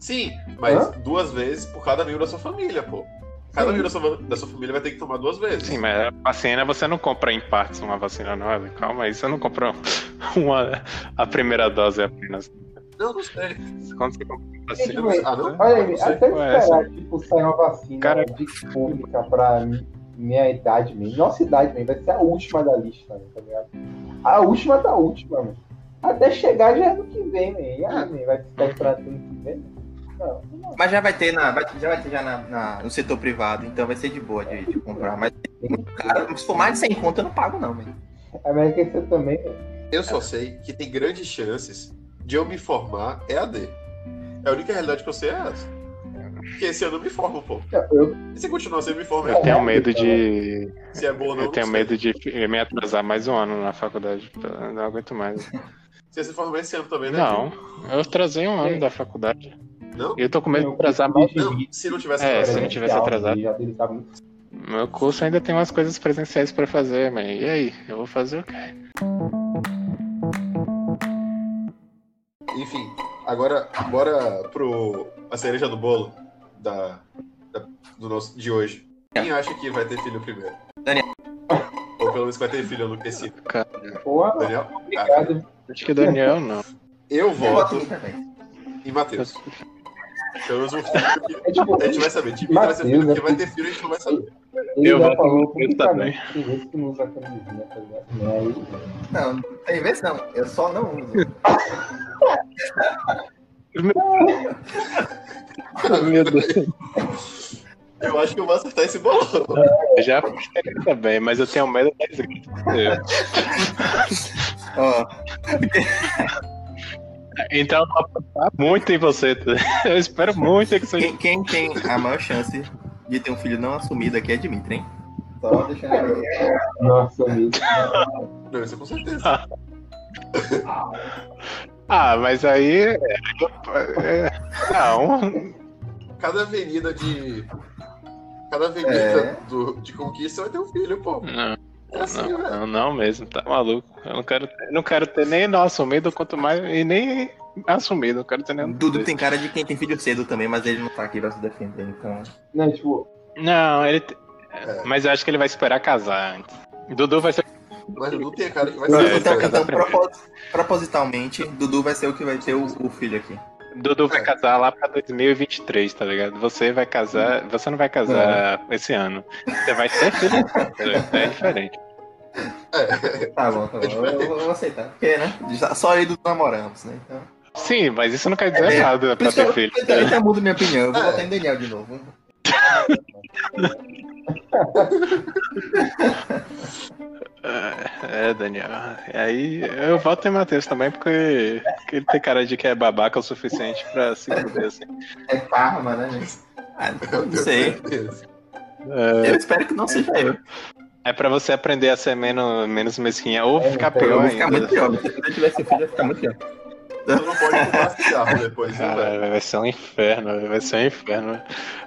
[SPEAKER 3] Sim, mas
[SPEAKER 2] Hã?
[SPEAKER 3] duas vezes por cada membro da sua família, pô. Cada membro da sua, da sua família vai ter que tomar duas vezes.
[SPEAKER 1] Sim, mas a vacina você não compra em partes uma vacina, não, Ellen. Calma aí, você não comprou uma, a primeira dose apenas.
[SPEAKER 3] Não, não sei.
[SPEAKER 1] Quando você compra uma vacina.
[SPEAKER 3] Ah, não?
[SPEAKER 2] Olha aí, até esperar, tipo, sair uma vacina
[SPEAKER 1] Cara-
[SPEAKER 2] de pública pra mi- minha idade mesmo. Nossa idade mesmo, vai ser a última da lista, né, tá ligado? A última da última, mano. Até chegar já é ano que vem. E aí, man, vai ficar esperando ano que vem? Não, não.
[SPEAKER 4] Mas já vai ter, na, vai- já vai ter já na, na- no setor privado, então vai ser de boa de, de comprar. Mas, cara, se for mais de 100 conto, eu não pago, não, velho.
[SPEAKER 2] A América você também, man.
[SPEAKER 3] Eu só sei que tem grandes chances de eu me formar EAD. É a única realidade que eu sei é essa. Porque esse ano eu me formo, pô.
[SPEAKER 2] Eu,
[SPEAKER 3] E se continuar sem me formar,
[SPEAKER 1] Eu tenho medo de.
[SPEAKER 3] se é bom ou não,
[SPEAKER 1] Eu
[SPEAKER 3] não
[SPEAKER 1] tenho
[SPEAKER 3] sei.
[SPEAKER 1] medo de me atrasar mais um ano na faculdade. Eu não aguento mais.
[SPEAKER 3] Você se formar esse ano também, né?
[SPEAKER 1] Não, eu atrasei um ano da faculdade.
[SPEAKER 3] Não?
[SPEAKER 1] E eu tô com medo de atrasar mais.
[SPEAKER 3] Não, se não tivesse
[SPEAKER 1] É,
[SPEAKER 3] atrasado.
[SPEAKER 1] se não tivesse atrasado. Meu curso ainda tem umas coisas presenciais pra fazer, mas e aí? Eu vou fazer o quê?
[SPEAKER 3] Enfim, agora bora pro a cereja do bolo da, da- do nosso de hoje. Quem acha que vai ter filho primeiro?
[SPEAKER 4] Daniel.
[SPEAKER 3] Ou pelo menos vai ter filho esse ano.
[SPEAKER 2] Porra,
[SPEAKER 3] Daniel? Ah,
[SPEAKER 2] obrigado.
[SPEAKER 1] Acho que Daniel não.
[SPEAKER 3] eu
[SPEAKER 4] voto em
[SPEAKER 3] Matheus. Pelo menos um filho
[SPEAKER 2] É tipo,
[SPEAKER 3] a gente vai saber. Tipo, vai ser filho
[SPEAKER 2] é
[SPEAKER 3] que vai ter filho, a gente não vai saber.
[SPEAKER 2] ele
[SPEAKER 1] Eu voto
[SPEAKER 2] falou
[SPEAKER 1] no Matheus também.
[SPEAKER 2] publicamente tem vezes que não usa camisinha, tá ligado? Aí,
[SPEAKER 4] Não, não tem vez não. Eu só não uso.
[SPEAKER 1] Meu Deus.
[SPEAKER 3] Eu acho que eu vou acertar esse bolão.
[SPEAKER 1] Eu já apostei também, mas eu tenho medo da desgraça.
[SPEAKER 4] Ó,
[SPEAKER 1] Então eu vou apostar muito em você. Eu espero muito que seja.
[SPEAKER 4] quem, quem tem a maior chance de ter um filho não assumido aqui é Dimitri, hein? Só deixando
[SPEAKER 2] nossa, amigo.
[SPEAKER 3] Não, isso é com certeza.
[SPEAKER 1] Ah, mas aí. é, é, Não.
[SPEAKER 3] Cada avenida de. Cada avenida
[SPEAKER 4] É.
[SPEAKER 3] do, de conquista vai ter um filho, pô.
[SPEAKER 1] Não,
[SPEAKER 3] É assim,
[SPEAKER 1] não,
[SPEAKER 3] velho.
[SPEAKER 1] não, não mesmo, tá maluco. Eu não quero ter, não quero ter nem não assumido, quanto mais. E nem assumido, não quero ter nenhum.
[SPEAKER 4] Dudu tem cara de quem tem filho cedo também, mas ele não tá aqui pra se defender, então.
[SPEAKER 2] Não, tipo,
[SPEAKER 1] Não, ele. te-
[SPEAKER 3] É.
[SPEAKER 1] Mas eu acho que ele vai esperar casar antes. Dudu vai ser.
[SPEAKER 3] Mas Dudu tem a cara que vai
[SPEAKER 1] É,
[SPEAKER 3] ser.
[SPEAKER 4] então, então propos- propositalmente, Dudu vai ser o que vai ter o, o filho aqui.
[SPEAKER 1] Dudu vai
[SPEAKER 3] É.
[SPEAKER 1] casar lá pra 2023, tá ligado? Você vai casar. Você não vai casar esse ano. Você vai ter filho. É diferente.
[SPEAKER 3] É.
[SPEAKER 4] Tá bom, tá bom. Eu, eu vou aceitar. Porque, né? Só aí do namoramos, né? Então.
[SPEAKER 1] Sim, mas isso não quer dizer
[SPEAKER 4] É,
[SPEAKER 1] nada pra ter
[SPEAKER 4] eu,
[SPEAKER 1] filho.
[SPEAKER 4] eu já mudo minha opinião. Eu vou
[SPEAKER 3] É.
[SPEAKER 4] votar em Daniel de novo.
[SPEAKER 1] É, Daniel. E aí eu voto em Matheus também, porque ele tem cara de que é babaca o suficiente pra se fuder assim.
[SPEAKER 4] É karma, né, gente? Ah,
[SPEAKER 3] Eu
[SPEAKER 4] não sei.
[SPEAKER 1] É,
[SPEAKER 4] Eu espero que não seja eu.
[SPEAKER 1] é pra você aprender a ser menos, menos mesquinha ou
[SPEAKER 2] É,
[SPEAKER 1] ficar
[SPEAKER 2] eu
[SPEAKER 1] pior
[SPEAKER 4] vou ficar muito
[SPEAKER 1] ainda.
[SPEAKER 4] pior. Se eu tivesse filho, ia ficar muito pior.
[SPEAKER 3] Não pode fumar cigarro depois, viu, velho?
[SPEAKER 1] Vai ser um inferno, vai ser um inferno.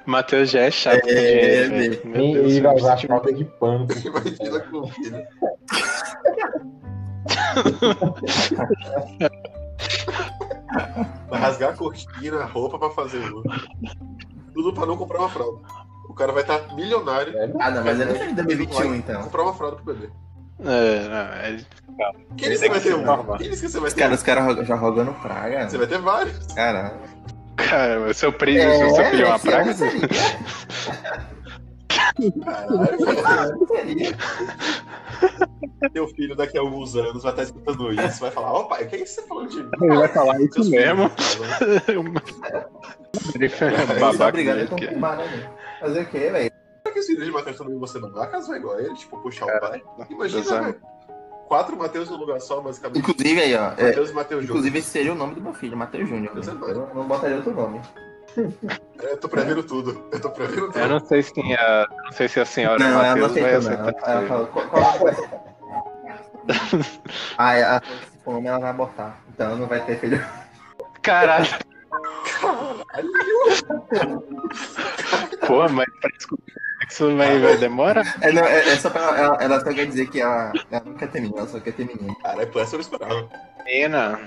[SPEAKER 1] Matheus já é chato
[SPEAKER 4] É,
[SPEAKER 1] dinheiro,
[SPEAKER 4] velho.
[SPEAKER 1] velho. Meu Deus,
[SPEAKER 2] ele vai usar falta de pano.
[SPEAKER 3] Imagina com o filho. Vai rasgar a cortina, a roupa pra fazer o. Tudo pra não comprar uma fralda. O cara vai estar milionário.
[SPEAKER 4] Ah, não, mas ele é de 2021, então.
[SPEAKER 3] Comprar uma fralda pro bebê.
[SPEAKER 1] É, não, é-
[SPEAKER 3] Quem disse que
[SPEAKER 1] Tem
[SPEAKER 3] vai
[SPEAKER 1] que
[SPEAKER 3] ter um? Quem disse que você vai
[SPEAKER 4] Os
[SPEAKER 3] ter
[SPEAKER 4] caras,
[SPEAKER 3] um?
[SPEAKER 4] os caras já rogando praga.
[SPEAKER 3] Você vai ter vários.
[SPEAKER 4] Caralho.
[SPEAKER 1] Cara, seu príncipe, o seu filho é uma praga?
[SPEAKER 3] Caralho,
[SPEAKER 4] Seria.
[SPEAKER 3] teu filho daqui a alguns anos vai estar escutando isso, vai falar, ó pai, o que é isso que você falando de mim?
[SPEAKER 1] Ele vai falar isso mesmo.
[SPEAKER 3] filhos, É,
[SPEAKER 1] babaca
[SPEAKER 4] obrigado a
[SPEAKER 1] é.
[SPEAKER 4] confirmar, né? Fazer o quê, velho?
[SPEAKER 3] Será que os filhos de Matheus também vão ser babacas, vai igual ele, tipo, puxar o pai? Imagina,
[SPEAKER 1] é.
[SPEAKER 3] velho. Quatro Matheus no lugar só, basicamente.
[SPEAKER 4] Inclusive aí, ó. é,
[SPEAKER 3] Matheus e Matheus Júnior.
[SPEAKER 4] inclusive esse seria o nome do meu filho, Matheus Júnior.
[SPEAKER 3] Vai.
[SPEAKER 4] Eu não- botaria outro nome.
[SPEAKER 3] Eu tô prevendo tudo. Eu tô prevendo tudo.
[SPEAKER 1] Eu não sei se a, não sei se a senhora
[SPEAKER 4] Não, ela não
[SPEAKER 1] Matheus vai aceitar.
[SPEAKER 4] Ela falou, qual, qual nome vai ser? Ah, ela falou que se for homem ela vai abortar. Então não vai ter filho.
[SPEAKER 1] Caralho, pô, mas pra descobrir que isso vai, vai demora?
[SPEAKER 4] É, não, é, é só pra ela, ela, só quer dizer que ela, ela não quer ter menino, ela só quer ter menino.
[SPEAKER 3] Caralho, por essa eu esperava.
[SPEAKER 1] Menina,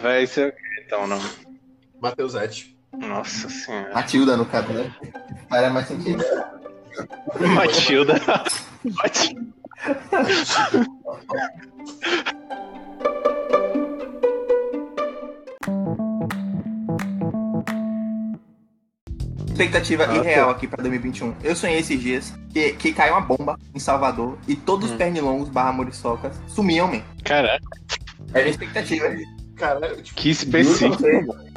[SPEAKER 1] vai ser o quê então, não?
[SPEAKER 3] Matheus Et.
[SPEAKER 1] Nossa senhora.
[SPEAKER 4] Matilda, no caso, né? Faria mais sentido.
[SPEAKER 1] Matilda. Matilda.
[SPEAKER 4] Expectativa
[SPEAKER 1] Ah,
[SPEAKER 4] irreal aqui pra 2021. Eu sonhei esses dias que, que caiu uma bomba em Salvador e todos os
[SPEAKER 1] Hum.
[SPEAKER 4] pernilongos barra muriçocas sumiam, man.
[SPEAKER 1] Caraca,
[SPEAKER 4] Era a expectativa.
[SPEAKER 3] Caralho, tipo,
[SPEAKER 1] que específico.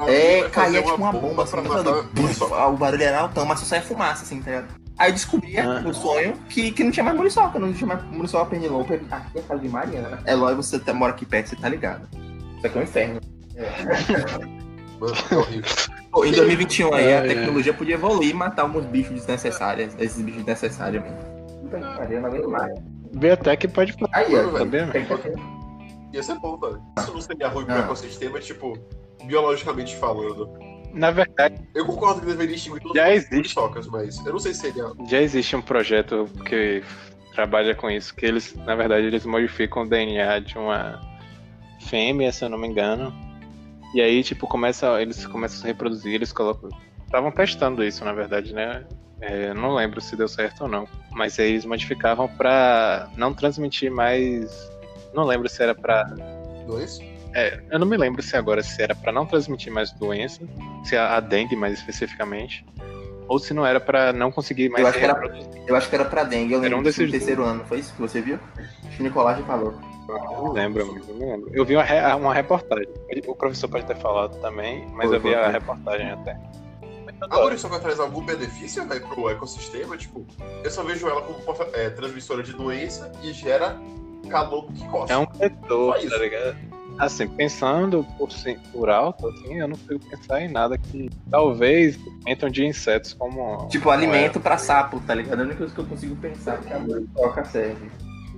[SPEAKER 4] É, caía tipo uma bomba,
[SPEAKER 3] pra
[SPEAKER 4] assim,
[SPEAKER 3] matar
[SPEAKER 4] o barulho era altão, mas só saia fumaça, assim, tá ligado? Aí eu descobria
[SPEAKER 1] Ah.
[SPEAKER 4] no sonho que, que não tinha mais muriçoca, não tinha mais muriçoca pernilongo. Falei, Ah, aqui é a casa de Mariana. É lógico, você tá- mora aqui perto, você tá ligado. Isso aqui é um inferno.
[SPEAKER 3] Mano, é horrível.
[SPEAKER 4] Pô, em 2021 aí,
[SPEAKER 1] É,
[SPEAKER 4] a
[SPEAKER 1] é.
[SPEAKER 4] tecnologia podia evoluir e matar alguns bichos desnecessários, esses bichos desnecessários, mano. Puta que pariu, não aguento mais.
[SPEAKER 1] Biotech pode fazer,
[SPEAKER 4] Aí,
[SPEAKER 1] sabia?
[SPEAKER 4] expectativa.
[SPEAKER 3] Ia ser bom, velho. Isso não seria ruim pro
[SPEAKER 4] Ah.
[SPEAKER 3] ecossistema, tipo, biologicamente falando.
[SPEAKER 1] Na verdade,
[SPEAKER 3] Eu concordo que deveria extinguir todos
[SPEAKER 1] Já existe.
[SPEAKER 3] muriçocas, mas eu não sei se seria.
[SPEAKER 1] já existe um projeto que trabalha com isso, que eles, na verdade, eles modificam o DNA de uma fêmea, se eu não me engano. E aí, tipo, começa, eles começam a se reproduzir, eles colocam. Estavam testando isso, na verdade, né? É, não lembro se deu certo ou não. Mas aí eles modificavam pra não transmitir mais. Não lembro se era pra
[SPEAKER 3] Não é
[SPEAKER 1] eu não me lembro se agora se era pra não transmitir mais doença, se a a dengue mais especificamente, ou se não era pra não conseguir mais
[SPEAKER 4] Eu acho que era-. Eu acho que era pra dengue, eu
[SPEAKER 1] Era
[SPEAKER 4] lembro
[SPEAKER 1] um
[SPEAKER 4] disso no
[SPEAKER 1] desses
[SPEAKER 4] terceiro ano, foi isso que você viu? Acho que o Nicolás já falou.
[SPEAKER 1] Eu não lembro, não lembro. Eu vi uma, re- uma reportagem. O professor pode ter falado também, mas
[SPEAKER 4] Foi,
[SPEAKER 1] eu vi
[SPEAKER 4] foi,
[SPEAKER 1] a reportagem até.
[SPEAKER 3] A muriçoca traz algum benefício, velho, pro ecossistema? Tipo, eu só vejo ela como é, transmissora de doença e gera calor que costa.
[SPEAKER 1] É um vetor, tá ligado? Assim, pensando por, sim- por alto, assim, eu não consigo pensar em nada que talvez entram de insetos como.
[SPEAKER 4] Tipo, alimento pra sapo, tá ligado? É a única coisa que eu consigo pensar que a muriçoca serve.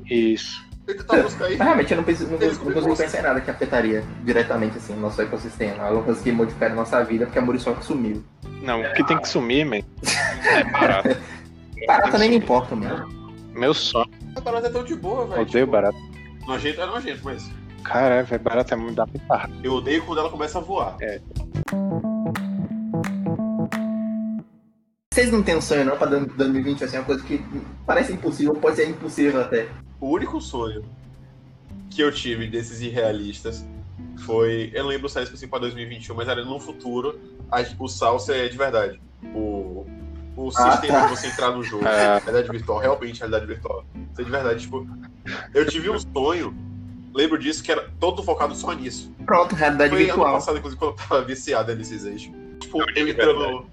[SPEAKER 1] Isso.
[SPEAKER 3] Tenta tentar buscar aí.
[SPEAKER 4] Realmente eu não, penso, não, consigo- não consigo pensar em nada que afetaria diretamente assim, o nosso ecossistema. Coisa que modificaria a nossa vida porque a muriçoca sumiu.
[SPEAKER 1] Não, o que tem que sumir, man, é barato.
[SPEAKER 4] Barata nem me importa, mano.
[SPEAKER 1] Meu sonho,
[SPEAKER 3] A barata é tão de boa, velho.
[SPEAKER 1] odeio
[SPEAKER 3] tipo,
[SPEAKER 1] barato.
[SPEAKER 3] Nojento é nojento, mas
[SPEAKER 1] Caralho, velho, barato é muito da puta.
[SPEAKER 3] eu odeio quando ela começa a voar.
[SPEAKER 4] Vocês não têm um sonho não pra 2020, assim, uma coisa que parece impossível, pode ser impossível até.
[SPEAKER 3] O único sonho que eu tive desses irrealistas foi. Eu não lembro se era específico pra 2021, mas era no futuro a- o salsa é de verdade. O, o
[SPEAKER 4] Ah,
[SPEAKER 3] sistema
[SPEAKER 4] tá.
[SPEAKER 3] de você entrar no jogo,
[SPEAKER 1] Ah.
[SPEAKER 3] realidade virtual, realmente realidade virtual. Isso é de verdade. Tipo, eu tive um sonho, lembro disso, que era todo focado só nisso.
[SPEAKER 4] Pronto, realidade
[SPEAKER 3] Foi ano
[SPEAKER 4] virtual.
[SPEAKER 3] passado, inclusive, quando eu tava viciado nesses eixos. Tipo, eu entrando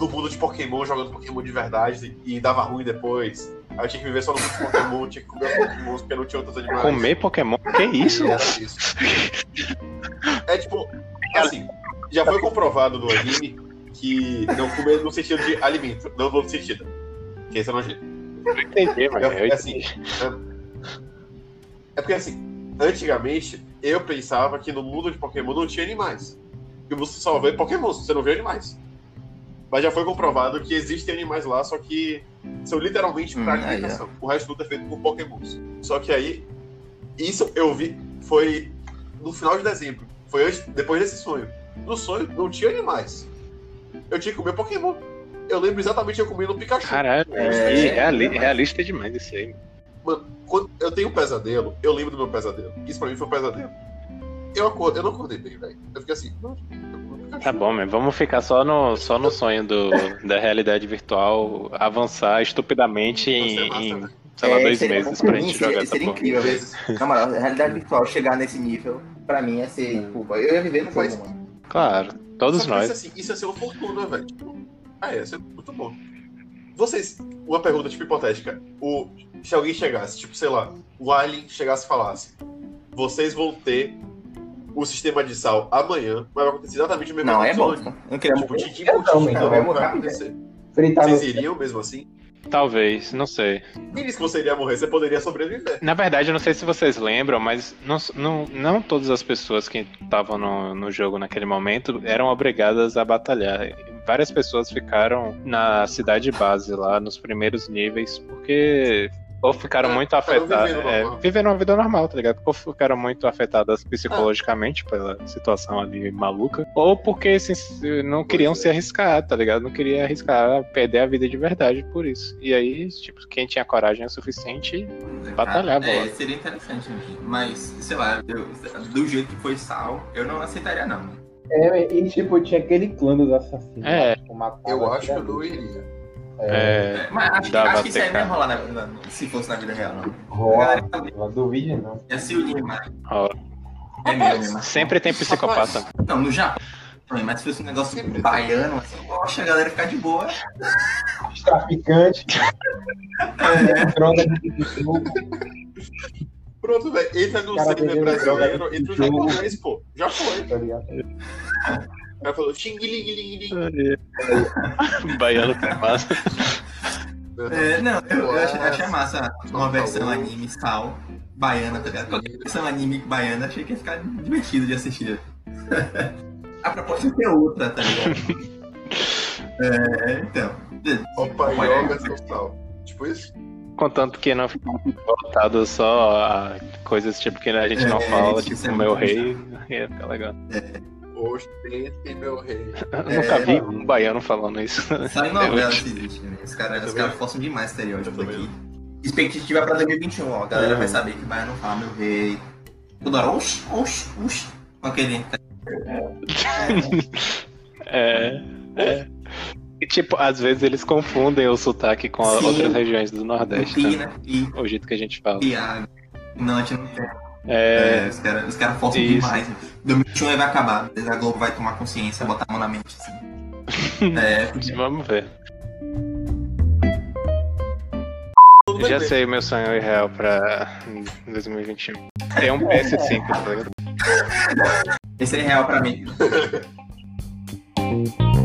[SPEAKER 3] no mundo de Pokémon, jogando Pokémon de verdade e dava ruim depois. Aí eu tinha que viver só no mundo de Pokémon, tinha que comer Pokémon porque não tinha outros animais.
[SPEAKER 1] Comer Pokémon? Que isso?
[SPEAKER 3] Era isso. É tipo, assim, já foi comprovado no anime que não comer no sentido de alimento, não no outro sentido. Que esse é nojento.
[SPEAKER 1] Entendi.
[SPEAKER 3] É,
[SPEAKER 1] Eu
[SPEAKER 3] é assim, É porque assim, antigamente eu pensava que no mundo de Pokémon não tinha animais. E você só vê Pokémon, você não vê animais. Mas já foi comprovado que existem animais lá, só que são literalmente
[SPEAKER 4] Hum,
[SPEAKER 3] pra
[SPEAKER 4] aí,
[SPEAKER 3] alimentação. O resto tudo é feito por Pokémons. Só que aí, isso eu vi, foi no final de dezembro. Foi antes, depois desse sonho. No sonho não tinha animais. Eu tinha que comer Pokémon. eu lembro exatamente eu comendo um Pikachu.
[SPEAKER 1] Caralho,
[SPEAKER 4] É.
[SPEAKER 1] e reali- realista demais isso aí.
[SPEAKER 3] Mano, quando eu tenho um pesadelo, eu lembro do meu pesadelo. Isso pra mim foi um pesadelo. Eu, acordo, eu não acordei bem, velho. Eu fiquei assim, eu.
[SPEAKER 1] Tá bom, mas vamos ficar só no, só no sonho do, da realidade virtual avançar estupidamente em,
[SPEAKER 3] massa,
[SPEAKER 1] em,
[SPEAKER 3] né?
[SPEAKER 1] sei lá,
[SPEAKER 4] É,
[SPEAKER 1] dois meses
[SPEAKER 4] pra mim
[SPEAKER 1] gente
[SPEAKER 4] seria-
[SPEAKER 1] jogar
[SPEAKER 4] seria incrível.
[SPEAKER 3] Vezes.
[SPEAKER 4] Na moral, a realidade virtual chegar nesse nível, pra mim ia ser, tipo, eu ia viver no
[SPEAKER 3] Mas-.
[SPEAKER 1] Claro, todos
[SPEAKER 3] Isso,
[SPEAKER 1] nós.
[SPEAKER 3] assim, isso ia ser uma fortuna, velho. Tipo, ah, ia ser muito bom. Vocês, uma pergunta tipo hipotética. O, se alguém chegasse, tipo, sei lá, o Alien chegasse e falasse: vocês vão ter o sistema de sal amanhã, mas vai acontecer exatamente o mesmo
[SPEAKER 4] Não, é bosta. Eu não queria
[SPEAKER 3] Tipo,
[SPEAKER 4] morrer.
[SPEAKER 3] Boutique,
[SPEAKER 2] também,
[SPEAKER 3] cara,
[SPEAKER 2] eu
[SPEAKER 3] vai
[SPEAKER 2] morrer.
[SPEAKER 3] acontecer.
[SPEAKER 2] Fritar
[SPEAKER 3] Vocês iriam mesmo assim?
[SPEAKER 1] Talvez, não sei.
[SPEAKER 3] Quem disse que você iria morrer? Você poderia sobreviver.
[SPEAKER 1] Na verdade, eu não sei se vocês lembram, mas não, não, não todas as pessoas que estavam no, no jogo naquele momento eram obrigadas a batalhar. Várias pessoas ficaram na cidade base lá, nos primeiros níveis, porque ou ficaram
[SPEAKER 3] É,
[SPEAKER 1] muito
[SPEAKER 3] ficaram
[SPEAKER 1] afetadas.
[SPEAKER 3] vivendo
[SPEAKER 1] É, vivendo uma vida normal, tá ligado? Ou ficaram muito afetadas psicologicamente pela situação ali maluca, ou porque assim, não queriam
[SPEAKER 3] Pois é.
[SPEAKER 1] se arriscar, tá ligado? Não queria arriscar perder a vida de verdade por isso. E aí, tipo, quem tinha coragem o suficiente Batalhava
[SPEAKER 4] É, seria interessante, mas, sei lá, eu- do jeito que foi Sal, eu não aceitaria, não.
[SPEAKER 2] É, e tipo, tinha aquele clã dos assassinos.
[SPEAKER 1] É.
[SPEAKER 2] lá, tipo,
[SPEAKER 3] Eu acho que eu não iria.
[SPEAKER 1] É,
[SPEAKER 4] Mas acho, acho que isso aí não ia rolar na, na- se fosse na vida real, não.
[SPEAKER 2] Rola, não duvide não.
[SPEAKER 4] Ia se unir mais. É mesmo, mas...
[SPEAKER 1] sempre tem psicopata.
[SPEAKER 4] Não, no Japão. Mas se fosse um negócio
[SPEAKER 3] Sempre.
[SPEAKER 4] baiano, assim, poxa, a galera ficar de boa.
[SPEAKER 2] Os traficantes,
[SPEAKER 4] É,
[SPEAKER 2] droga de jogo.
[SPEAKER 3] Pronto, velho. Entra no cinema brasileiro, entra no
[SPEAKER 2] jogo.
[SPEAKER 3] japonês, pô. Já foi.
[SPEAKER 2] tá ligado?
[SPEAKER 3] O cara falou xing-ling-ling-ling.
[SPEAKER 1] Baiano que massa.
[SPEAKER 4] é, não, eu, eu achei, achei massa uma
[SPEAKER 3] Tá
[SPEAKER 4] versão anime Sal baiana, tá ligado? Qualquer versão anime baiana, achei que ia ficar divertido de assistir. A proposta é ter outra, tá ligado? É, então.
[SPEAKER 3] Opa,
[SPEAKER 4] Olha,
[SPEAKER 3] yoga total. Tipo isso?
[SPEAKER 1] Contanto que não fica voltado só a coisas tipo que a gente não
[SPEAKER 4] É,
[SPEAKER 1] fala, tipo
[SPEAKER 4] é
[SPEAKER 1] meu rei, ia ficar legal.
[SPEAKER 3] Ostentem, meu rei.
[SPEAKER 1] Eu
[SPEAKER 4] É,
[SPEAKER 1] nunca vi
[SPEAKER 2] não.
[SPEAKER 1] um baiano falando isso.
[SPEAKER 4] Só em novela se existe, né? Os caras os caras forçam demais estereótipo
[SPEAKER 3] Eu também.
[SPEAKER 4] aqui. Expectativa pra 2021, ó. A galera
[SPEAKER 2] É.
[SPEAKER 4] vai saber que vai não fala meu rei. Toda hora, oxi, oxi, oxi. Com aquele.
[SPEAKER 1] É, é. E, tipo, às vezes eles confundem o sotaque com
[SPEAKER 4] Sim.
[SPEAKER 1] outras regiões do Nordeste.
[SPEAKER 4] Pi,
[SPEAKER 1] né?
[SPEAKER 4] né?
[SPEAKER 1] O jeito que a gente fala.
[SPEAKER 4] piada. Não, a gente não tem.
[SPEAKER 1] É,
[SPEAKER 4] É, os caras cara forçam
[SPEAKER 1] Isso.
[SPEAKER 4] demais. 2021 vai acabar. A Globo vai tomar consciência, botar a mão na mente, assim. É, porque-
[SPEAKER 1] vamos ver. Já sei o meu sonho irreal pra 2021. Ter um PS5, tá ligado?
[SPEAKER 4] esse é real pra mim.